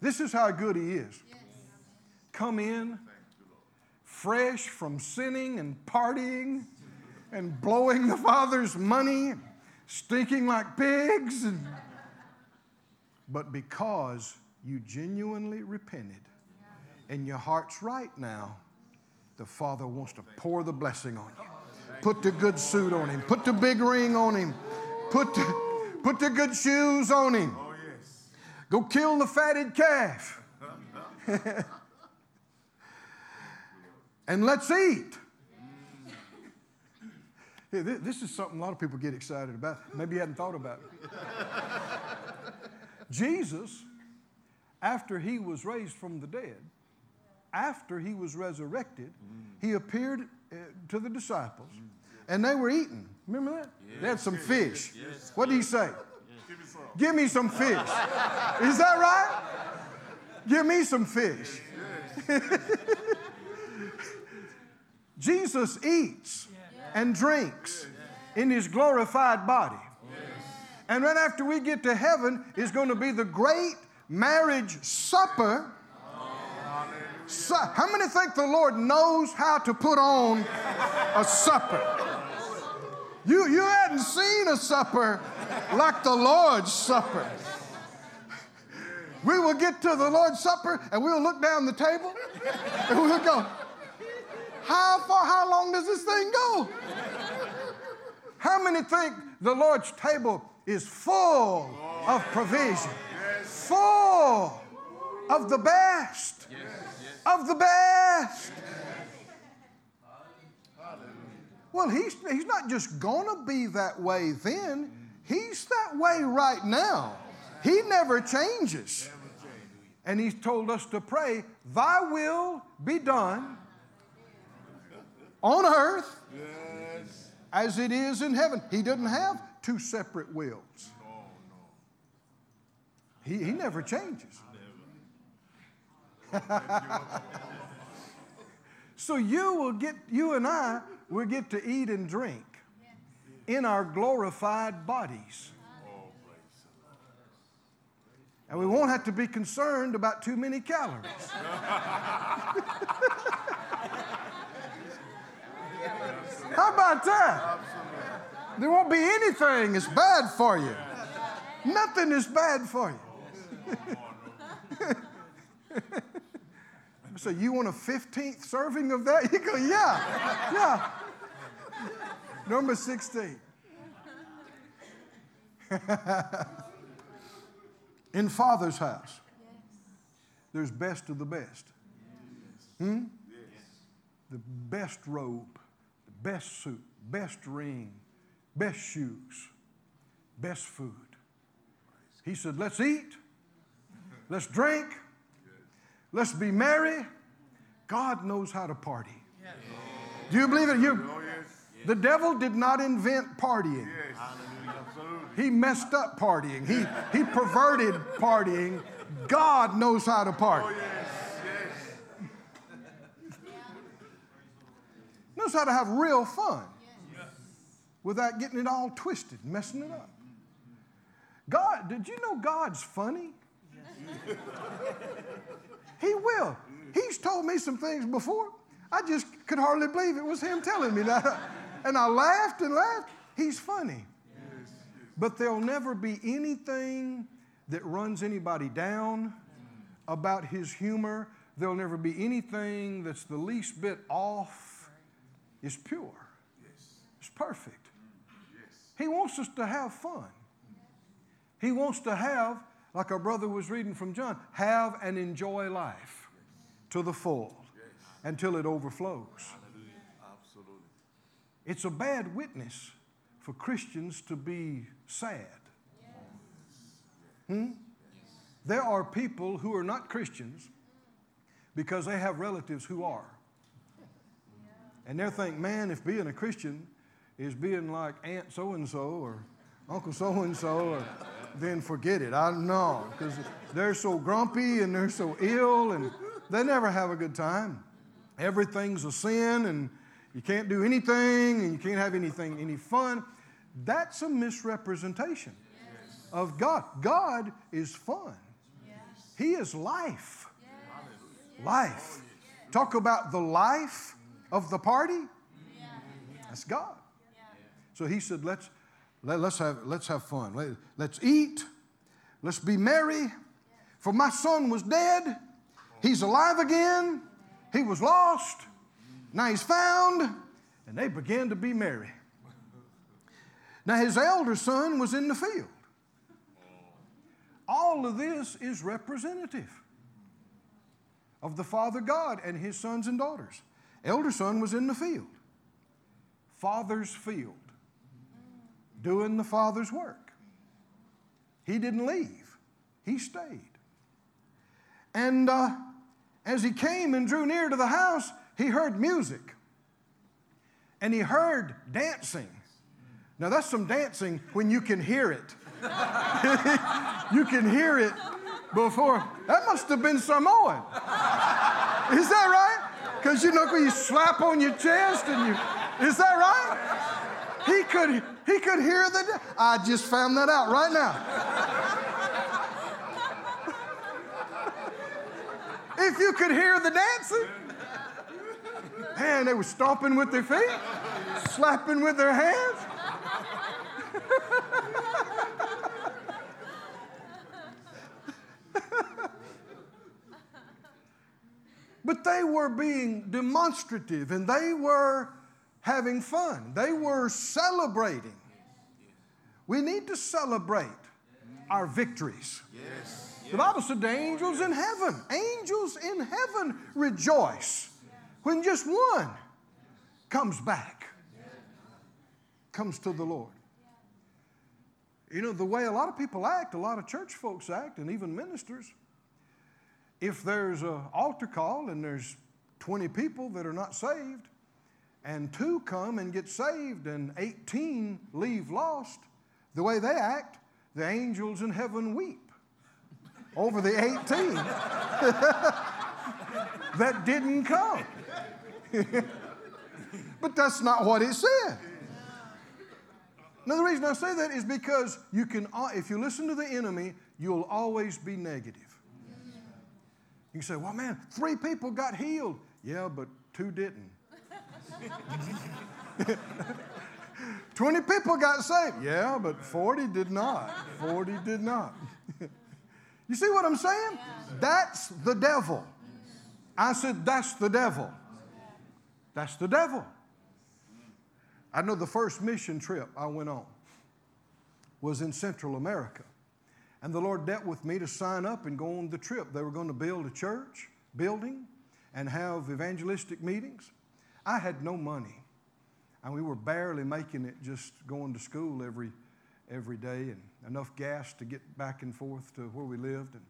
This is how good He is. Come in fresh from sinning and partying and blowing the Father's money, and stinking like pigs. And, <laughs> but because you genuinely repented, and your heart's right now, the Father wants to pour the blessing on you. Put the good suit on him, put the big ring on him, put the, put the good shoes on him. Oh, Go kill the fatted calf. <laughs> and let's eat. This is something a lot of people get excited about. Maybe you hadn't thought about it. <laughs> Jesus, after he was raised from the dead, after he was resurrected, he appeared uh, to the disciples and they were eating. Remember that? Yes. They had some fish. Yes. What did he say? Yes. Give me some fish. <laughs> Is that right? Give me some fish. <laughs> Jesus eats and drinks in his glorified body. And right after we get to heaven is going to be the great marriage supper. So, how many think the Lord knows how to put on a supper? You, you hadn't seen a supper like the Lord's Supper. We will get to the Lord's Supper and we'll look down the table and we'll go, how far, how long does this thing go? How many think the Lord's table is full of provision? Full of the best. Of the best. Well, he's, he's not just going to be that way then, he's that way right now. He never changes. And he's told us to pray, Thy will be done on earth as it is in heaven. He doesn't have two separate wills. He, he never changes. So you will get, you and I will get to eat and drink in our glorified bodies. And we won't have to be concerned about too many calories. <laughs> How about that? There won't be anything that's bad for you. Nothing is bad for you. <laughs> So you want a 15th serving of that? <laughs> You go, yeah, yeah. Number 16. <laughs> In Father's house, there's best of the best. Hmm? The best robe, the best suit, best ring, best shoes, best food. He said, Let's eat, let's drink, let's be merry. God knows how to party. Do you believe it? You, oh, the devil did not invent partying. He messed up partying. He, he perverted partying. God knows how to party. Oh, knows how to have real fun without getting it all twisted, messing it up. God, did you know God's funny? <laughs> he will. He's told me some things before. I just could hardly believe it was him telling me that. <laughs> And I laughed and laughed. He's funny. But there'll never be anything that runs anybody down about his humor. There'll never be anything that's the least bit off. It's pure. It's perfect. He wants us to have fun. He wants to have, like our brother was reading from John, have and enjoy life to the full until it overflows. It's a bad witness for Christians to be sad. Hmm? There are people who are not Christians because they have relatives who are. And they think, man, if being a Christian is being like Aunt so and so or Uncle so and so, then forget it. I know because they're so grumpy and they're so ill and they never have a good time. Everything's a sin and you can't do anything and you can't have anything, any fun. That's a misrepresentation yes. of God. God is fun. Yes. He is life. Yes. Life. Talk about the life of the party. That's God. So he said, let's, let, us have, let's have fun. Let, let's eat. Let's be merry. For my son was dead He's alive again. He was lost. Now he's found. And they began to be merry. Now his elder son was in the field. All of this is representative of the Father God and his sons and daughters. Elder son was in the field, Father's field, doing the Father's work. He didn't leave, he stayed. And uh, as he came and drew near to the house, he heard music and he heard dancing. Now, that's some dancing when you can hear it. <laughs> you can hear it before. That must have been Samoan. Is that right? Because you know, when you slap on your chest and you, is that right? He could, he could hear the. I just found that out right now. if you could hear the dancing, man, they were stomping with their feet, slapping with their hands. But they were being demonstrative and they were having fun. They were celebrating. We need to celebrate our victories. Yes. The Bible said the angels in heaven, angels in heaven rejoice when just one comes back, comes to the Lord. You know, the way a lot of people act, a lot of church folks act, and even ministers, if there's an altar call and there's 20 people that are not saved, and two come and get saved, and 18 leave lost, the way they act, the angels in heaven weep over the 18 <laughs> that didn't come. <laughs> but that's not what it said. Now, the reason I say that is because you can, if you listen to the enemy, you'll always be negative. You say, well, man, three people got healed. Yeah, but two didn't. <laughs> 20 people got saved. Yeah, but 40 did not. 40 did not. <laughs> you see what I'm saying? That's the devil. I said, that's the devil. That's the devil. I know the first mission trip I went on was in Central America. And the Lord dealt with me to sign up and go on the trip. They were going to build a church building and have evangelistic meetings. I had no money. And we were barely making it just going to school every, every day and enough gas to get back and forth to where we lived. And,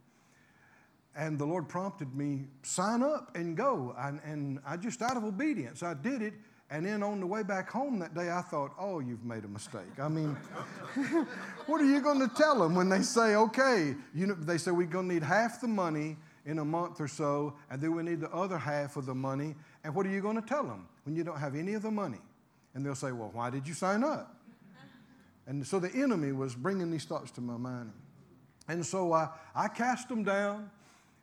and the Lord prompted me, sign up and go. And, and I just, out of obedience, I did it. And then on the way back home that day, I thought, oh, you've made a mistake. I mean, <laughs> what are you going to tell them when they say, okay, you know, they say we're going to need half the money in a month or so, and then we need the other half of the money. And what are you going to tell them when you don't have any of the money? And they'll say, well, why did you sign up? And so the enemy was bringing these thoughts to my mind. And so I, I cast them down,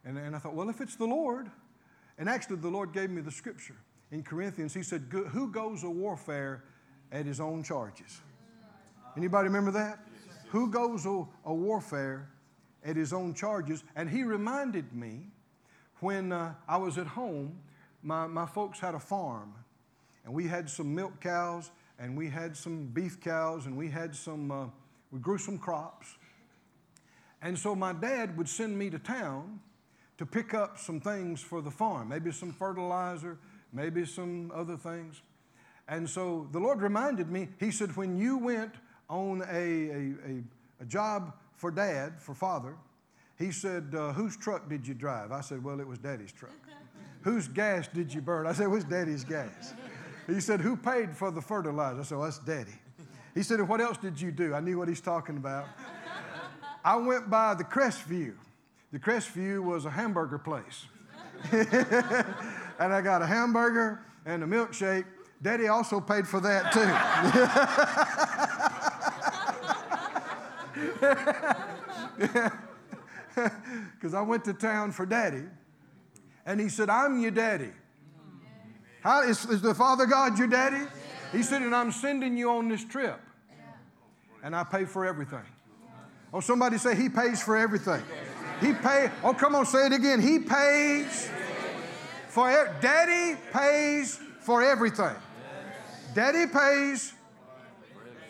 and, and I thought, well, if it's the Lord, and actually the Lord gave me the scripture in Corinthians, he said, Who goes a warfare at his own charges? Anybody remember that? Who goes a, a warfare at his own charges? And he reminded me when uh, I was at home, my, my folks had a farm, and we had some milk cows, and we had some beef cows, and we had some, uh, we grew some crops. And so my dad would send me to town to pick up some things for the farm, maybe some fertilizer, maybe some other things. And so the Lord reminded me, He said, when you went on a, a, a, a job for dad, for father, He said, uh, whose truck did you drive? I said, well, it was daddy's truck. Whose gas did you burn? I said, it was daddy's gas. He said, who paid for the fertilizer? I said, well, that's daddy. He said, what else did you do? I knew what he's talking about. I went by the Crestview. The Crestview was a hamburger place. <laughs> and I got a hamburger and a milkshake. Daddy also paid for that too. <laughs> <laughs> Because I went to town for daddy, and he said, I'm your daddy. How, is, is the Father God your daddy? He said, and I'm sending you on this trip, and I pay for everything. Oh, somebody say, He pays for everything. He pay. Oh, come on, say it again. He pays for. Daddy pays for everything. Daddy pays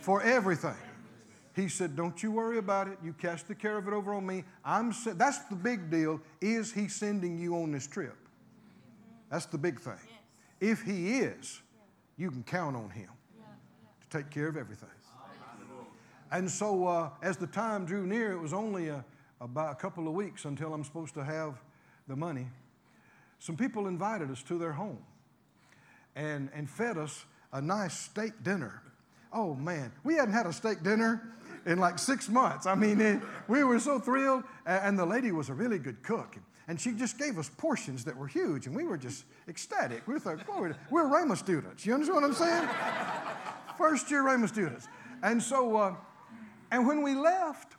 for everything. He said, "Don't you worry about it. You cast the care of it over on me. I'm. That's the big deal. Is he sending you on this trip? That's the big thing. If he is, you can count on him to take care of everything. And so, uh, as the time drew near, it was only a, about a couple of weeks until I'm supposed to have the money. Some people invited us to their home and, and fed us a nice steak dinner. Oh man, we hadn't had a steak dinner in like six months. I mean, it, we were so thrilled. And the lady was a really good cook. And she just gave us portions that were huge, and we were just ecstatic. We thought, we're, we're Rhema students. You understand what I'm saying? First year Rhema students. And so, uh, and when we left,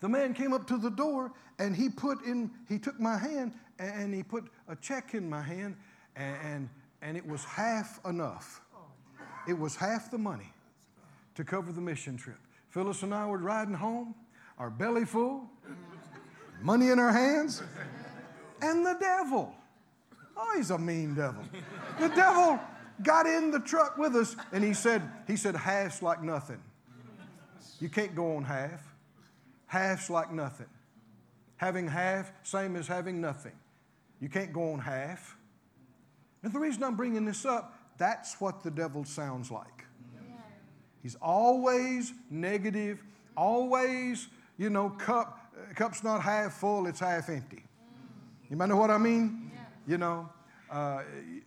the man came up to the door and he put in, he took my hand and he put a check in my hand, and, and, and it was half enough. It was half the money to cover the mission trip. Phyllis and I were riding home, our belly full, money in our hands, and the devil. Oh, he's a mean devil. The devil got in the truck with us and he said, he said, half's like nothing. You can't go on half. Half's like nothing. Having half, same as having nothing. You can't go on half. And the reason I'm bringing this up, that's what the devil sounds like. He's always negative, always, you know, cup, cup's not half full, it's half empty. You might know what I mean? You know, uh,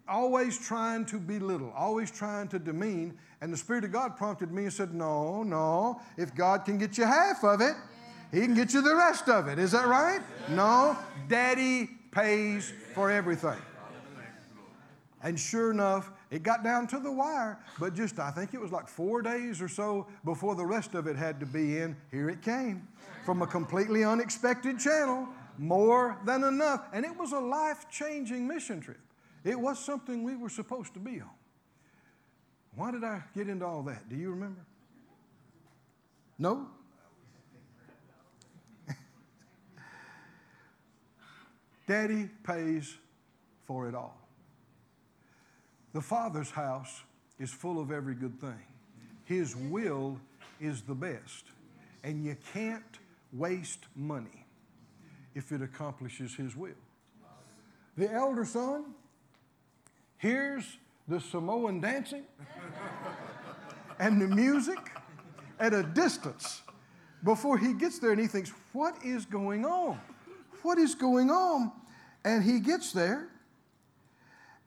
always trying to belittle, always trying to demean. And the Spirit of God prompted me and said, No, no, if God can get you half of it, He can get you the rest of it. Is that right? No, Daddy pays for everything. And sure enough, it got down to the wire, but just I think it was like four days or so before the rest of it had to be in. Here it came from a completely unexpected channel, more than enough. And it was a life changing mission trip. It was something we were supposed to be on. Why did I get into all that? Do you remember? No? <laughs> Daddy pays for it all. The Father's house is full of every good thing. His will is the best. And you can't waste money if it accomplishes His will. The elder son hears the Samoan dancing <laughs> and the music at a distance before he gets there and he thinks, What is going on? What is going on? And he gets there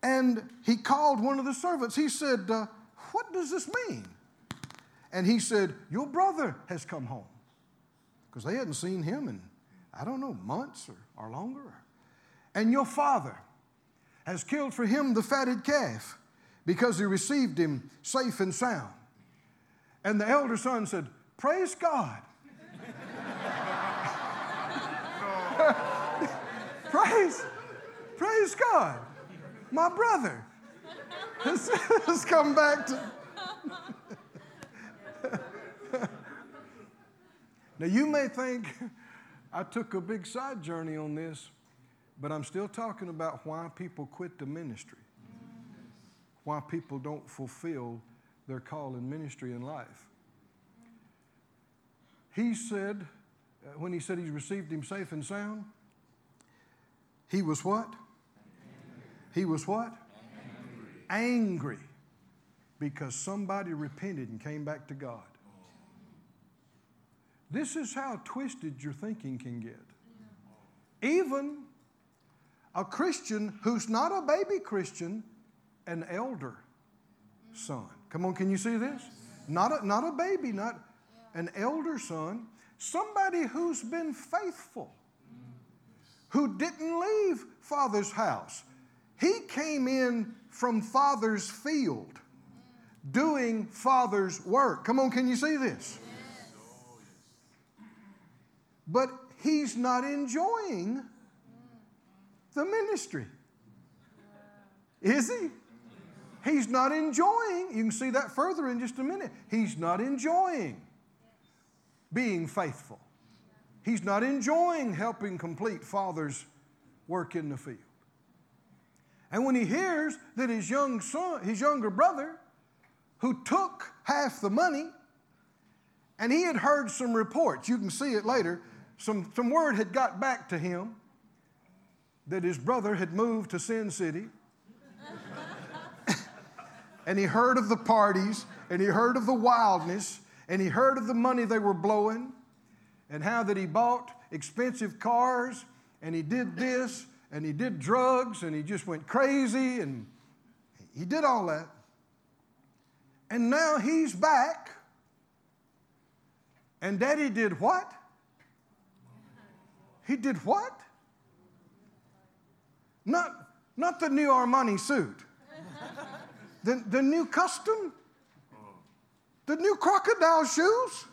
and he called one of the servants. He said, uh, What does this mean? And he said, Your brother has come home because they hadn't seen him in, I don't know, months or, or longer. And your father has killed for him the fatted calf because he received him safe and sound. And the elder son said, Praise God. <laughs> praise, praise God. My brother has come back to. <laughs> Now, you may think I took a big side journey on this, but I'm still talking about why people quit the ministry, why people don't fulfill their call in ministry in life. He said, uh, when he said he received him safe and sound, he was what? He was what? Angry. Angry because somebody repented and came back to God. This is how twisted your thinking can get. Even a Christian who's not a baby Christian, an elder son. Come on, can you see this? Not a, not a baby, not an elder son, somebody who's been faithful, who didn't leave father's house. He came in from father's field doing father's work. Come on, can you see this? but he's not enjoying the ministry. Is he? He's not enjoying. You can see that further in just a minute. He's not enjoying being faithful. He's not enjoying helping complete Father's work in the field. And when he hears that his young son, his younger brother, who took half the money, and he had heard some reports, you can see it later, some, some word had got back to him that his brother had moved to Sin City. <laughs> and he heard of the parties, and he heard of the wildness, and he heard of the money they were blowing, and how that he bought expensive cars, and he did this, and he did drugs, and he just went crazy, and he did all that. And now he's back, and daddy did what? He did what? Not, not the new Armani suit, the, the new custom, the new crocodile shoes,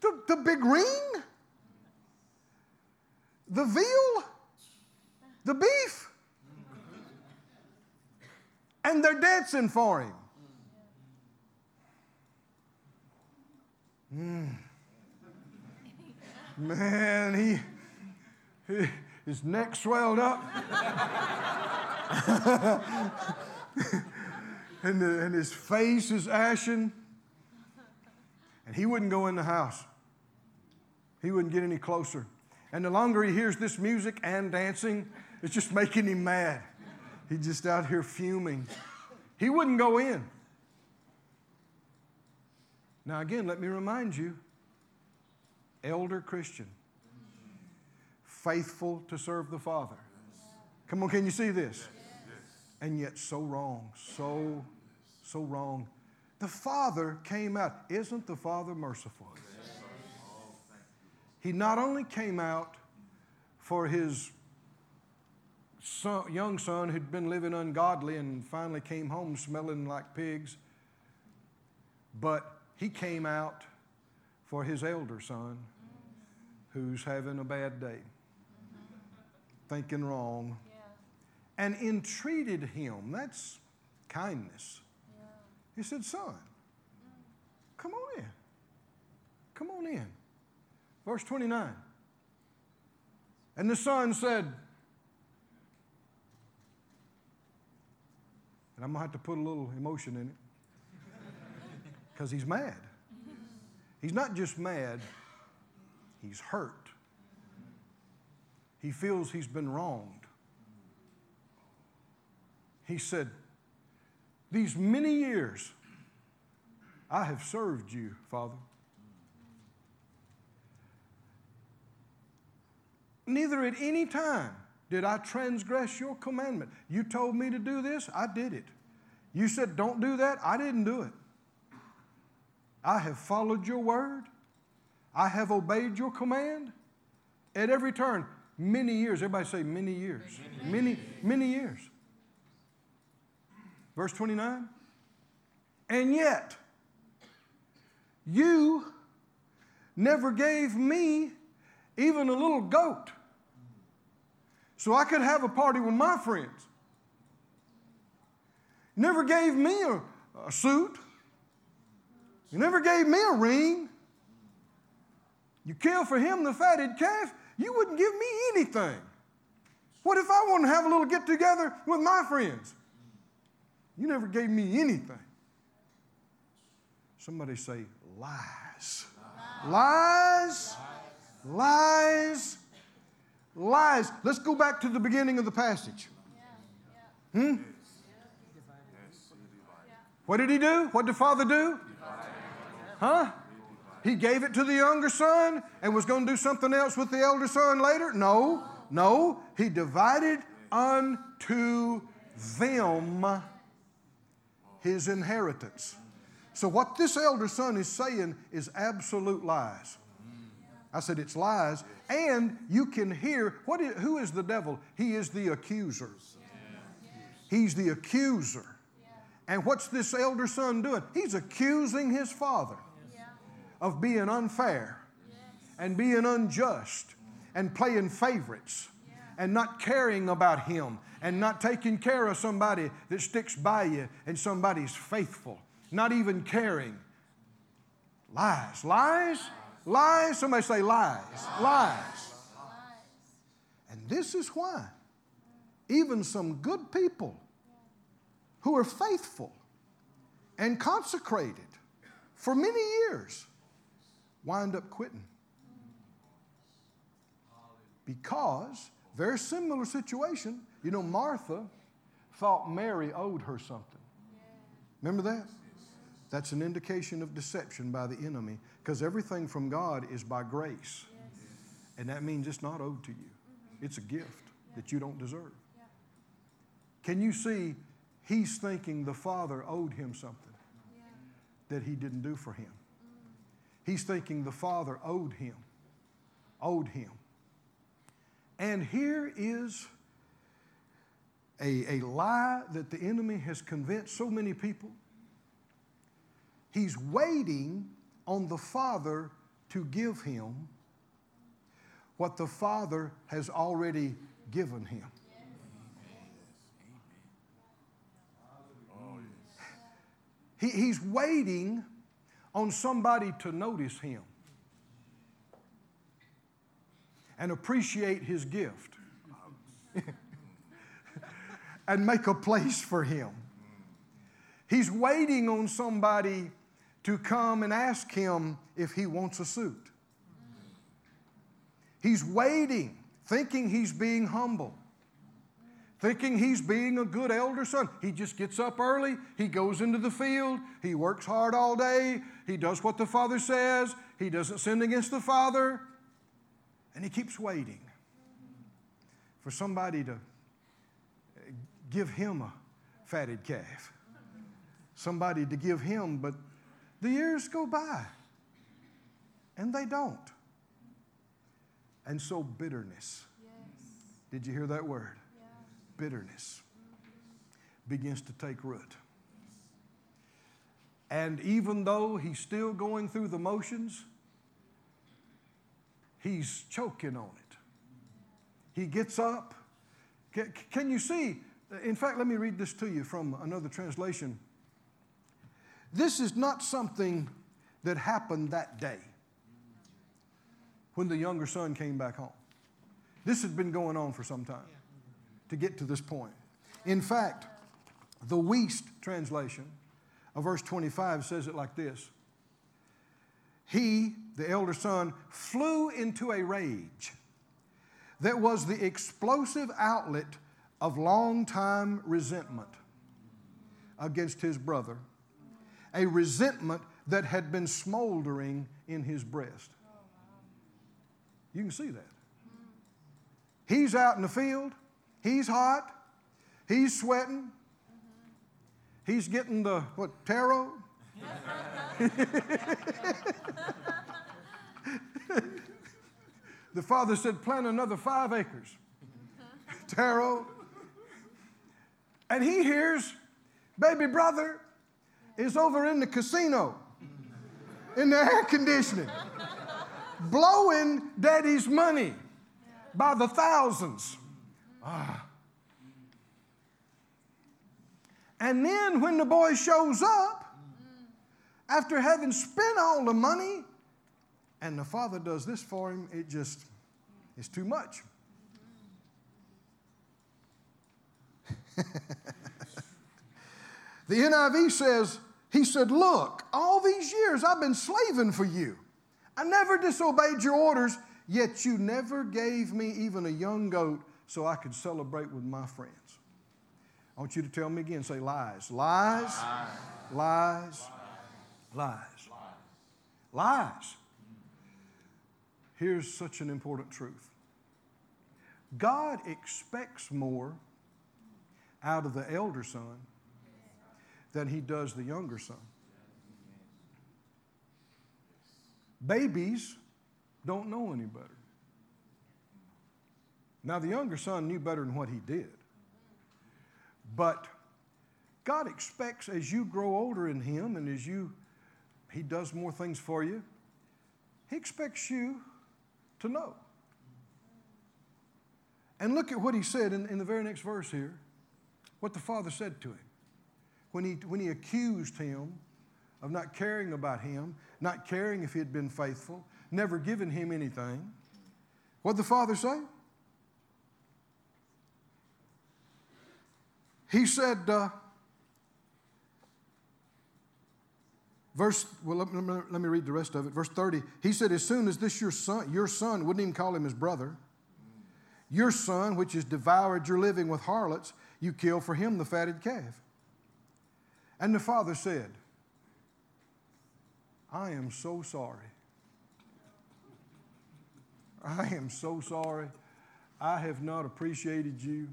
the, the big ring, the veal, the beef. And they're dancing for him. Mm. Man, he, he his neck swelled up. <laughs> and, the, and his face is ashen. And he wouldn't go in the house. He wouldn't get any closer. And the longer he hears this music and dancing, it's just making him mad. He's just out here fuming. He wouldn't go in. Now, again, let me remind you elder Christian, faithful to serve the Father. Come on, can you see this? And yet, so wrong, so, so wrong. The Father came out. Isn't the Father merciful? He not only came out for his son, young son who'd been living ungodly and finally came home smelling like pigs, but he came out for his elder son who's having a bad day, thinking wrong, yeah. and entreated him. That's kindness. Yeah. He said, Son, come on in. Come on in. Verse 29. And the son said, and I'm going to have to put a little emotion in it because he's mad. He's not just mad, he's hurt. He feels he's been wronged. He said, These many years I have served you, Father. Neither at any time did I transgress your commandment. You told me to do this, I did it. You said, Don't do that, I didn't do it. I have followed your word. I have obeyed your command at every turn. Many years. Everybody say many years. Many, many years. Verse 29. And yet, you never gave me even a little goat so I could have a party with my friends. You never gave me a, a suit. You never gave me a ring. You kill for him the fatted calf, you wouldn't give me anything. What if I want to have a little get together with my friends? You never gave me anything. Somebody say, lies. Lies. Lies. Lies. Let's go back to the beginning of the passage. Hmm? What did he do? What did Father do? Huh? He gave it to the younger son and was going to do something else with the elder son later? No, no. He divided unto them his inheritance. So, what this elder son is saying is absolute lies. I said it's lies. And you can hear what is, who is the devil? He is the accuser. He's the accuser. And what's this elder son doing? He's accusing his father of being unfair and being unjust and playing favorites and not caring about him and not taking care of somebody that sticks by you and somebody's faithful, not even caring. Lies, lies, Lies. Somebody say lies. Lies. And this is why even some good people who are faithful and consecrated for many years wind up quitting. Because, very similar situation, you know, Martha thought Mary owed her something. Remember that? That's an indication of deception by the enemy because everything from God is by grace. And that means it's not owed to you, it's a gift that you don't deserve. Can you see he's thinking the Father owed him something that he didn't do for him? He's thinking the Father owed him, owed him. And here is a, a lie that the enemy has convinced so many people. He's waiting on the Father to give him what the Father has already given him. He, he's waiting on somebody to notice him and appreciate his gift <laughs> and make a place for him. He's waiting on somebody to come and ask him if he wants a suit. He's waiting, thinking he's being humble thinking he's being a good elder son. He just gets up early, he goes into the field, he works hard all day, he does what the father says, he doesn't sin against the father, and he keeps waiting for somebody to give him a fatted calf. Somebody to give him, but the years go by and they don't. And so bitterness. Yes. Did you hear that word? bitterness begins to take root. And even though he's still going through the motions, he's choking on it. He gets up. Can, can, you see? In fact, let me read this to you from another translation. This is not something that happened that day when the younger son came back home. This had been going on for some time to get to this point. In fact, the Wuest translation of verse 25 says it like this He, the elder son, flew into a rage that was the explosive outlet of long-time resentment against his brother, a resentment that had been smoldering in his breast. You can see that. He's out in the field. He's hot. He's sweating. He's getting the, what, taro? <laughs> the father said, plant another five acres. <laughs> taro. And he hears, baby brother is over in the casino in the air conditioning, blowing daddy's money by the thousands. Ah. And then when the boy shows up, after having spent all the money, and the father does this for him, it just is too much. <laughs> the NIV says, He said, Look, all these years I've been slaving for you. I never disobeyed your orders, yet you never gave me even a young goat so I could celebrate with my friends. I want you to tell me again say lies. Lies. Lies. Lies. Lies. Lies. Here's such an important truth God expects more out of the elder son than he does the younger son. Babies don't know any better. Now, the younger son knew better than what he did. But God expects as you grow older in Him and as you, He does more things for you, He expects you to know. And look at what He said in, in the very next verse here, what the Father said to him. When he, when he accused him of not caring about him, not caring if he had been faithful, never given him anything. What'd the father say? He said, uh, verse, well, let me, let me read the rest of it. Verse 30, he said, As soon as this your son, your son, wouldn't even call him his brother, your son, which has devoured your living with harlots, you kill for him the fatted calf. And the father said, I am so sorry. I am so sorry. I have not appreciated you.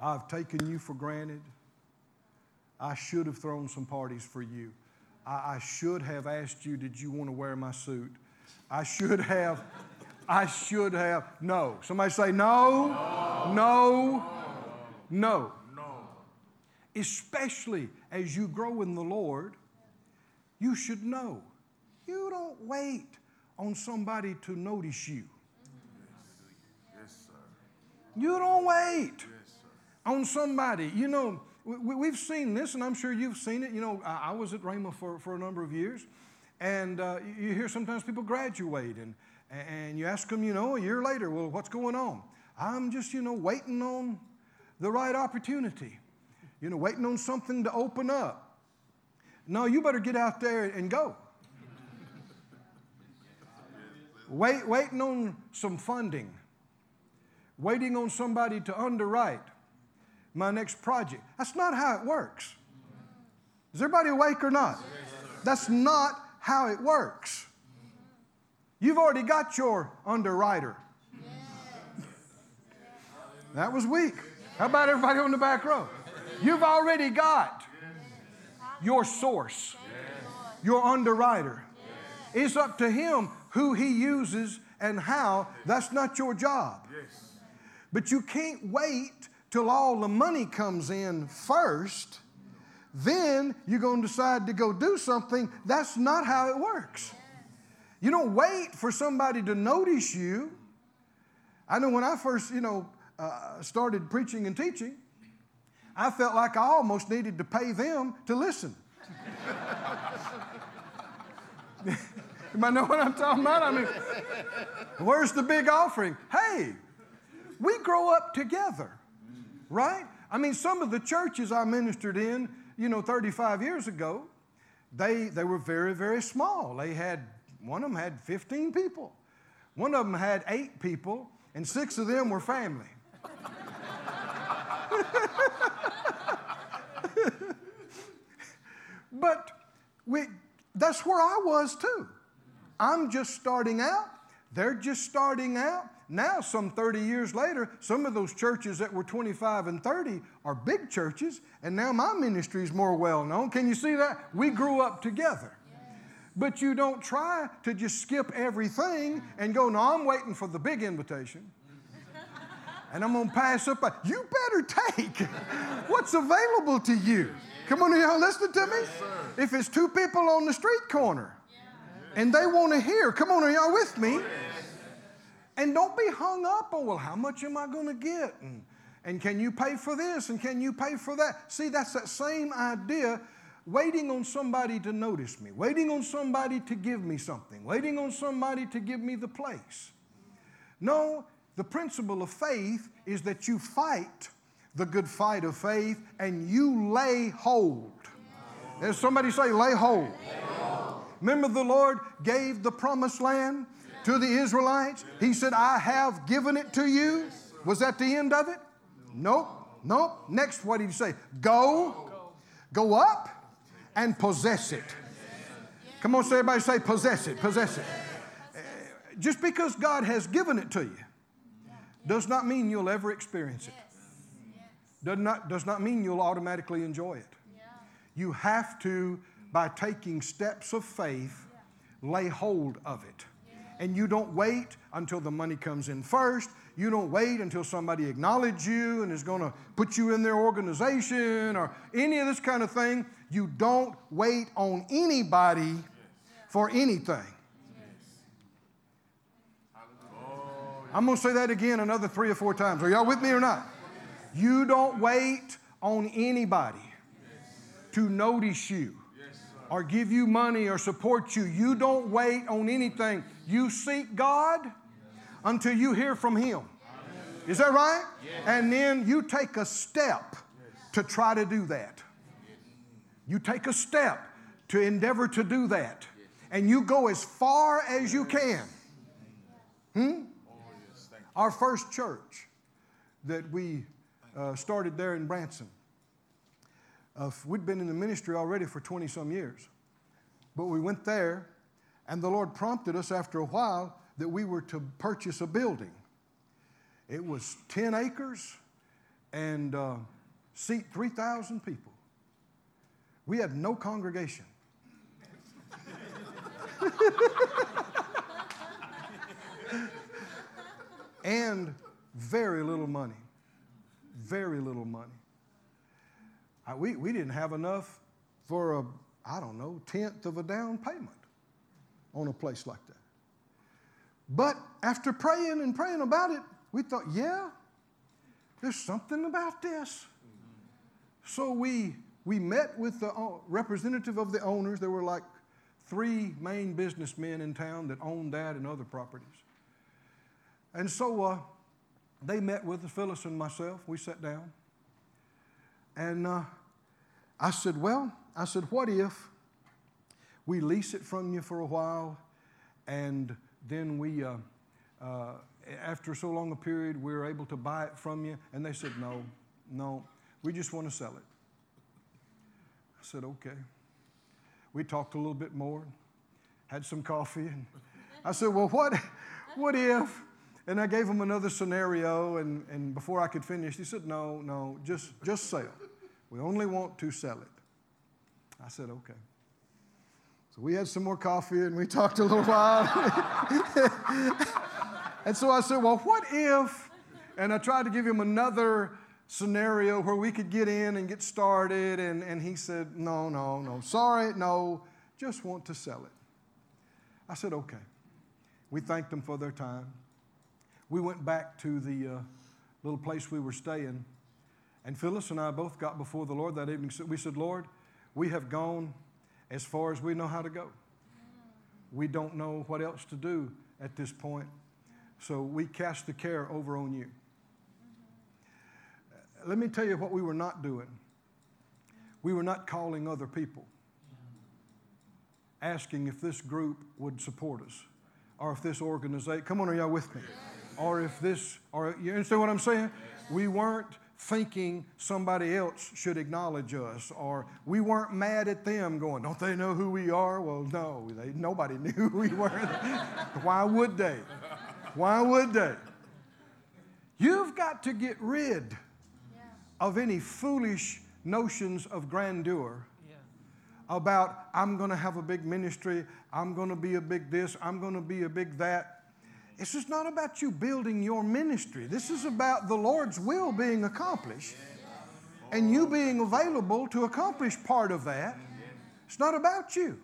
I've taken you for granted. I should have thrown some parties for you. I, I should have asked you, did you want to wear my suit? I should have, I should have. No. Somebody say, no, no, no, no. Especially as you grow in the Lord, you should know. You don't wait on somebody to notice you. Yes, sir. You don't wait on somebody. You know, we, have seen this, and I'm sure you've seen it. You know, I, I was at Rhema for, for a number of years, and uh, you hear sometimes people graduate, and, and you ask them, you know, a year later, well, what's going on? I'm just, you know, waiting on the right opportunity, you know, waiting on something to open up. No, you better get out there and go. Wait, waiting on some funding, waiting on somebody to underwrite my next project. That's not how it works. Is everybody awake or not? That's not how it works. You've already got your underwriter. That was weak. How about everybody on the back row? You've already got your source, your underwriter. It's up to him who he uses and how. That's not your job. But you can't wait till all the money comes in first, then you're going to decide to go do something. That's not how it works. You don't wait for somebody to notice you. I know when I first, you know, uh, started preaching and teaching, I felt like I almost needed to pay them to listen. <laughs> you might know what I'm talking about? I mean, where's the big offering? Hey, we grow up together right? I mean, some of the churches I ministered in, you know, 35 years ago, they, they were very, very small. They had, one of them had 15 people. One of them had eight people, and six of them were family. <laughs> but we, that's where I was too. I'm just starting out. They're just starting out. Now, some 30 years later, some of those churches that were 25 and 30 are big churches, and now my ministry is more well known. Can you see that? We grew up together. But you don't try to just skip everything and go, no, I'm waiting for the big invitation. And I'm going to pass up. You better take <laughs> what's available to you. Come on, y'all, listen to me. If it's two people on the street corner and they want to hear, come on, are y'all with me? And don't be hung up on, well, how much am I going to get? And, and can you pay for this? And can you pay for that? See, that's that same idea waiting on somebody to notice me, waiting on somebody to give me something, waiting on somebody to give me the place. No, the principle of faith is that you fight the good fight of faith and you lay hold. There's somebody say, lay hold. Remember, the Lord gave the promised land to the Israelites? He said, I have given it to you. Was that the end of it? Nope. Nope. Next, what did he say? Go, go up and possess it. Come on, say everybody say possess it, possess it. Uh, just because God has given it to you does not mean you'll ever experience it. Does not, does not mean you'll automatically enjoy it. You have to, by taking steps of faith, lay hold of it and you don't wait until the money comes in first. You don't wait until somebody acknowledges you and is going to put you in their organization or any of this kind of thing. You don't wait on anybody for anything. I'm going to say that again another three or four times. Are y'all with me or not? You don't wait on anybody to notice you. or give you money or support you. You don't wait on anything. You seek God until you hear from Him. Is that right? And then you take a step to try to do that. You take a step to endeavor to do that. And you go as far as you can. Hmm? Our first church that we uh, started there in Branson uh, we'd been in the ministry already for 20 some years. But we went there, and the Lord prompted us after a while that we were to purchase a building. It was 10 acres and uh, seat 3,000 people. We had no congregation. <laughs> <laughs> and very little money. Very little money. I, we, we didn't have enough for a, I don't know, tenth of a down payment on a place like that. But after praying and praying about it, we thought, yeah, there's something about this. So we, we met with the uh, representative of the owners. There were like three main businessmen in town that owned that and other properties. And so uh, they met with us, Phyllis and myself. We sat down. And uh, I said, Well, I said, what if we lease it from you for a while and then we, uh, uh, after so long a period, we're able to buy it from you? And they said, No, no, we just want to sell it. I said, Okay. We talked a little bit more, had some coffee, and I said, Well, what, what if? And I gave him another scenario, and, and before I could finish, he said, No, no, just, just sell. We only want to sell it. I said, okay. So we had some more coffee and we talked a little while. <laughs> and so I said, well, what if? And I tried to give him another scenario where we could get in and get started. And, and he said, no, no, no, sorry, no, just want to sell it. I said, okay. We thanked them for their time. We went back to the uh, little place we were staying. And Phyllis and I both got before the Lord that evening. We said, Lord, we have gone as far as we know how to go. We don't know what else to do at this point. So we cast the care over on you. Let me tell you what we were not doing. We were not calling other people, asking if this group would support us or if this organization, come on, are y'all with me? Or if this, or you understand what I'm saying? We weren't thinking somebody else should acknowledge us, or we weren't mad at them going, Don't they know who we are? Well, no, they, nobody <laughs> knew who we were. Why would they? Why would they? You've got to get rid of any foolish notions of grandeur about, I'm going to have a big ministry, I'm going to be a big this, I'm going to be a big that. This is not about you building your ministry. This is about the Lord's will being accomplished and you being available to accomplish part of that. It's not about you,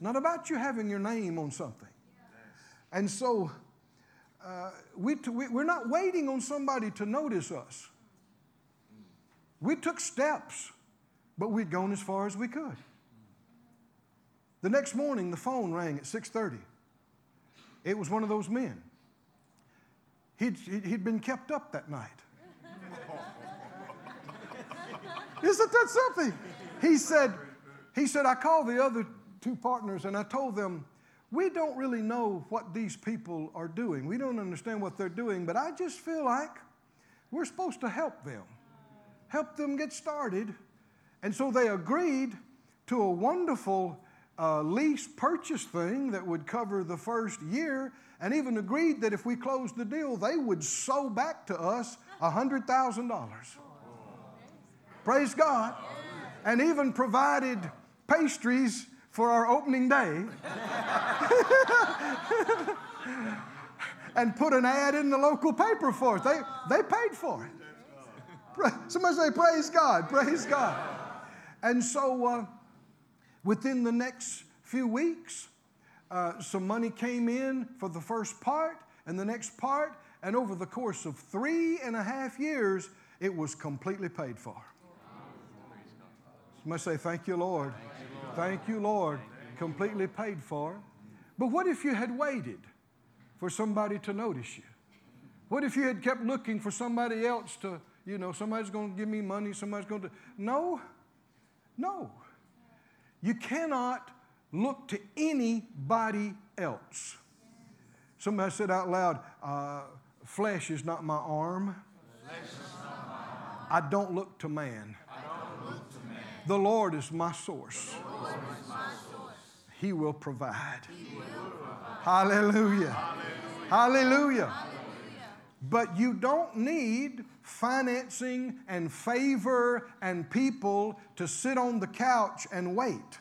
not about you having your name on something. And so uh, we t- we're not waiting on somebody to notice us. We took steps, but we'd gone as far as we could. The next morning, the phone rang at 6:30. It was one of those men. He'd, he'd been kept up that night. <laughs> Isn't that something? He said, he said, I called the other two partners and I told them, we don't really know what these people are doing. We don't understand what they're doing, but I just feel like we're supposed to help them, help them get started. And so they agreed to a wonderful uh, lease purchase thing that would cover the first year, and even agreed that if we closed the deal, they would sow back to us $100,000. Praise God. And even provided pastries for our opening day. <laughs> and put an ad in the local paper for it. They, they paid for it. Somebody say, Praise God, praise God. And so, uh, Within the next few weeks, uh, some money came in for the first part and the next part, and over the course of three and a half years, it was completely paid for. You must say, Thank you, Lord. Thank you, Lord. Completely paid for. But what if you had waited for somebody to notice you? What if you had kept looking for somebody else to, you know, somebody's going to give me money, somebody's going to. No, no. You cannot look to anybody else. Somebody said out loud, uh, flesh is not my arm. I don't look to man. The Lord is my source. He will provide. Hallelujah. Hallelujah. But you don't need financing and favor and people to sit on the couch and wait.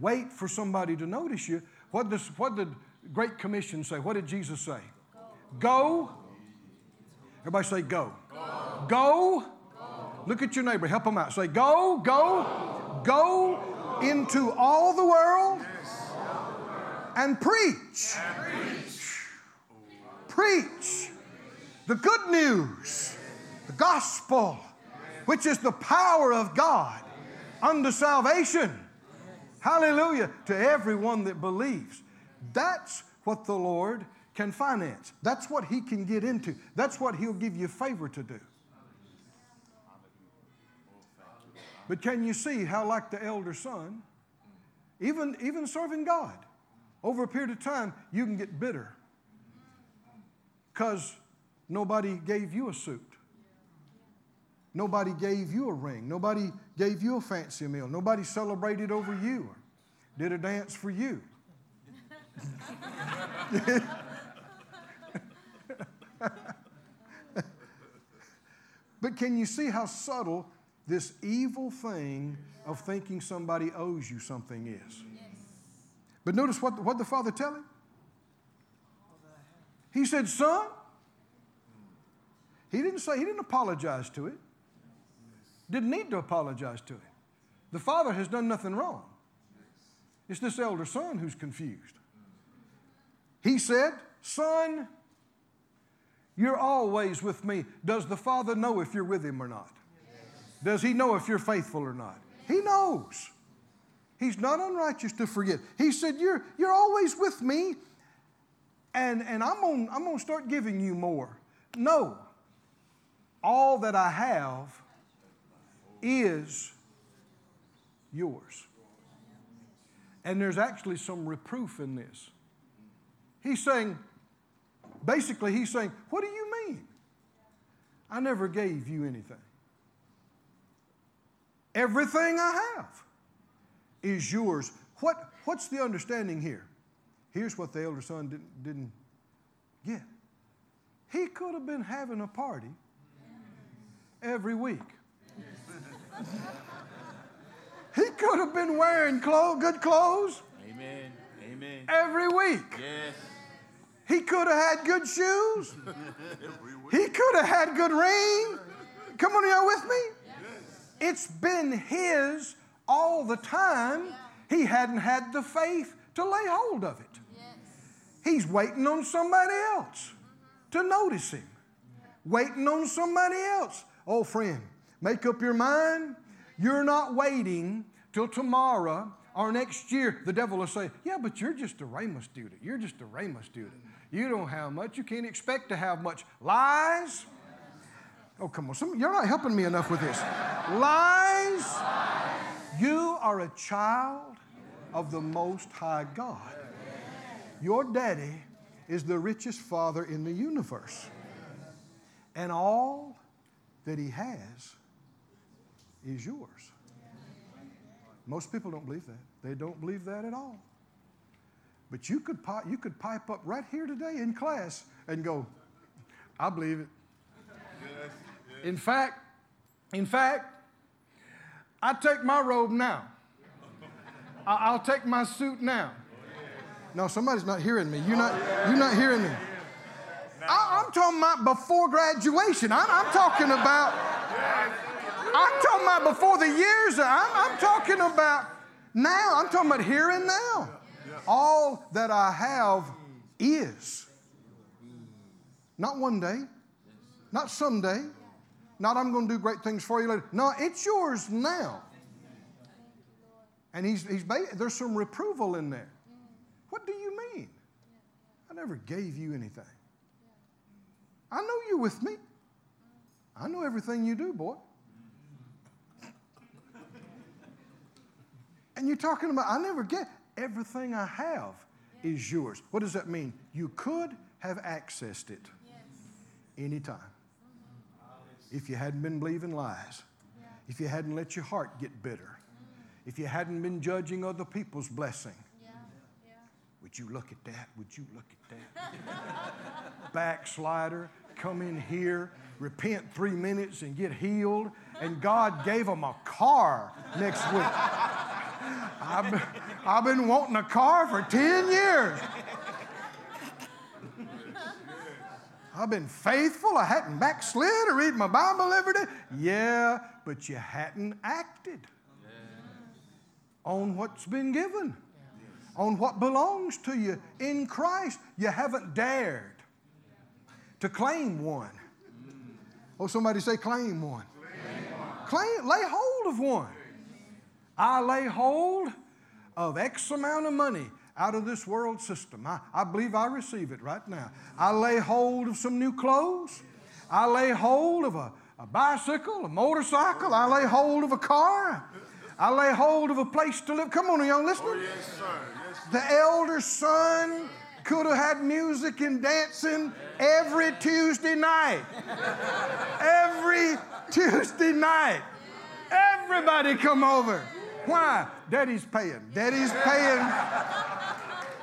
Wait for somebody to notice you. What, does, what did Great Commission say? What did Jesus say? Go. go. Everybody say go. Go. go. Look at your neighbor. Help them out. Say go, go, go into all the world and preach. Preach the good news, the gospel, which is the power of God unto salvation. Hallelujah. To everyone that believes. That's what the Lord can finance. That's what He can get into. That's what He'll give you favor to do. But can you see how, like the elder son, even, even serving God, over a period of time, you can get bitter because nobody gave you a suit. Nobody gave you a ring. Nobody gave you a fancy meal. Nobody celebrated over you or did a dance for you. <laughs> but can you see how subtle this evil thing of thinking somebody owes you something is? But notice what, what the father tell him. He said, Son, he didn't say, he didn't apologize to it. Didn't need to apologize to it. The father has done nothing wrong. It's this elder son who's confused. He said, Son, you're always with me. Does the father know if you're with him or not? Does he know if you're faithful or not? He knows. He's not unrighteous to forget. He said, You're, you're always with me, and, and I'm going I'm to start giving you more. No, all that I have is yours. And there's actually some reproof in this. He's saying, basically, he's saying, What do you mean? I never gave you anything. Everything I have is yours. What, what's the understanding here? Here's what the elder son didn't, didn't get. He could have been having a party every week. <laughs> he could have been wearing clothes, good clothes. Amen. Amen. Every week. Yes. He could have had good shoes. <laughs> he could have had good rain. Come on, y'all with me? Yes. It's been his all the time. He hadn't had the faith to lay hold of it. He's waiting on somebody else to notice him, waiting on somebody else. Oh, friend, make up your mind. You're not waiting till tomorrow or next year. The devil will say, Yeah, but you're just a Rhema student. You're just a Rhema student. You don't have much. You can't expect to have much. Lies. Oh, come on. Some, you're not helping me enough with this. Lies. You are a child of the Most High God. Your daddy is the richest father in the universe. And all that he has is yours. Most people don't believe that. They don't believe that at all. But you could, pipe, you could pipe up right here today in class and go, I believe it. In fact, in fact, I take my robe now. I'll take my suit now. No, somebody's not hearing me. You're not, you're not hearing me. I, am talking about before graduation. I'm, I'm, talking about. I'm talking about before the years. I'm, I'm talking about now. I'm talking about here and now. All that I have is. Not one day, not someday, Not I'm going to do great things for you later. No, it's yours now. And he's, he's there's some reproval in there. What do you mean? I never gave you anything. I know you're with me. I know everything you do, boy. <laughs> And you're talking about, I never get everything I have is yours. What does that mean? You could have accessed it anytime if you hadn't been believing lies, if you hadn't let your heart get bitter, if you hadn't been judging other people's blessing. Would you look at that? Would you look at that? <laughs> Backslider, come in here, repent three minutes and get healed, and God gave them a car next week. <laughs> I've been, I've been wanting a car for 10 years. I've been faithful. I hadn't backslid. or read my Bible every day. Yeah, but you hadn't acted on what's been given, on what belongs to you in Christ. You haven't dared to claim one. Oh, somebody say, claim one. Claim, lay hold of one. I lay hold of X amount of money out of this world system. I, I believe I receive it right now. I lay hold of some new clothes. I lay hold of a, a bicycle, a motorcycle. I lay hold of a car. I lay hold of a place to live. Come on, y'all listening? Oh, yes, sir. The elder son could have had music and dancing every Tuesday night. every Tuesday night. Everybody come over. Why? Daddy's paying. Daddy's paying.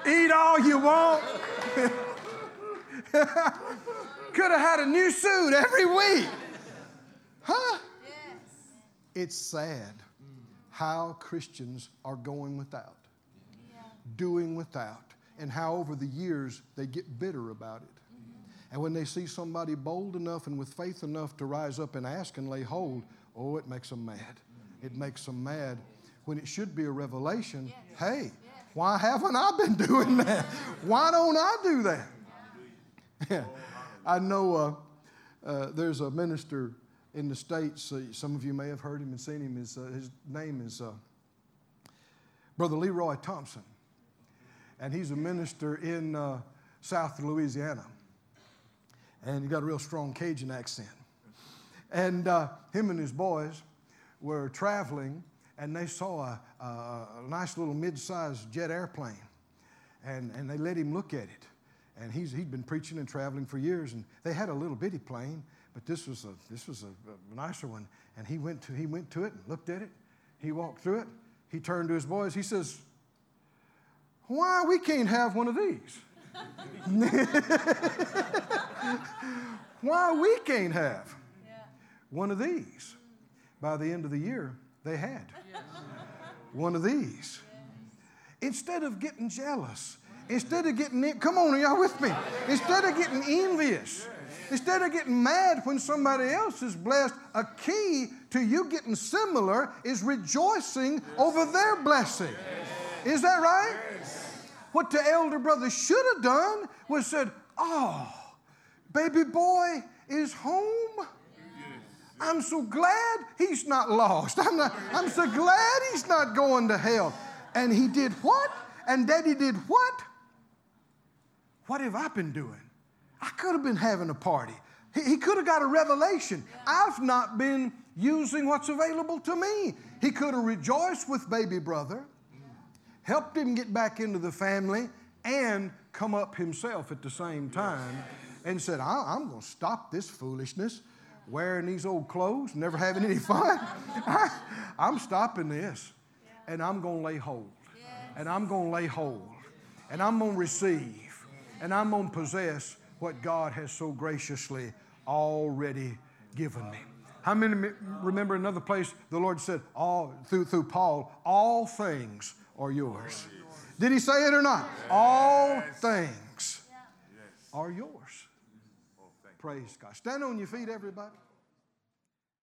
Eat all you want. <laughs> Could have had a new suit every week. Huh? Yes. It's sad how Christians are going without. Doing without, and how over the years they get bitter about it. And when they see somebody bold enough and with faith enough to rise up and ask and lay hold, oh, it makes them mad. It makes them mad when it should be a revelation. Yes. Hey, yes. why haven't I been <laughs> doing that? Why don't I do that? Yeah. <laughs> I know uh, uh, there's a minister in the States. Uh, some of you may have heard him and seen him. His, uh, his name is uh, Brother Leroy Thompson. And he's a minister in uh, South Louisiana. And he got a real strong Cajun accent. And him and his boys were traveling and they saw a, a, nice little mid-sized jet airplane, and, and they let him look at it. And he's, he'd been preaching and traveling for years, and they had a little bitty plane, but this was a, this was a, a nicer one. And he went, to, he went to it and looked at it. He walked through it. He turned to his boys. He says, why we can't have one of these? <laughs> why we can't have one of these? By the end of the year, they had one of these. Instead of getting jealous, instead of getting, come on, y'all with me? Instead of getting envious, instead of getting mad when somebody else is blessed, a key to you getting similar is rejoicing over their blessing. Is that right? What the elder brother should have done was said, Oh, baby boy is home. I'm so glad he's not lost. I'm, not, I'm so glad he's not going to hell. And he did what? And daddy did what? What have I been doing? I could have been having a party. He, he could have got a revelation. I've not been using what's available to me. He could have rejoiced with baby brother, helped him get back into the family, and come up himself at the same time and said, I'm going to stop this foolishness wearing these old clothes, never having any fun. <laughs> I, am stopping this and I'm going to lay hold. And I'm going to lay hold. And I'm going to receive. And I'm going to possess what God has so graciously already given me. How many remember another place the Lord said, all, through, through Paul, all things are yours? Did he say it or not? All things are yours. Praise God. Stand on your feet, everybody.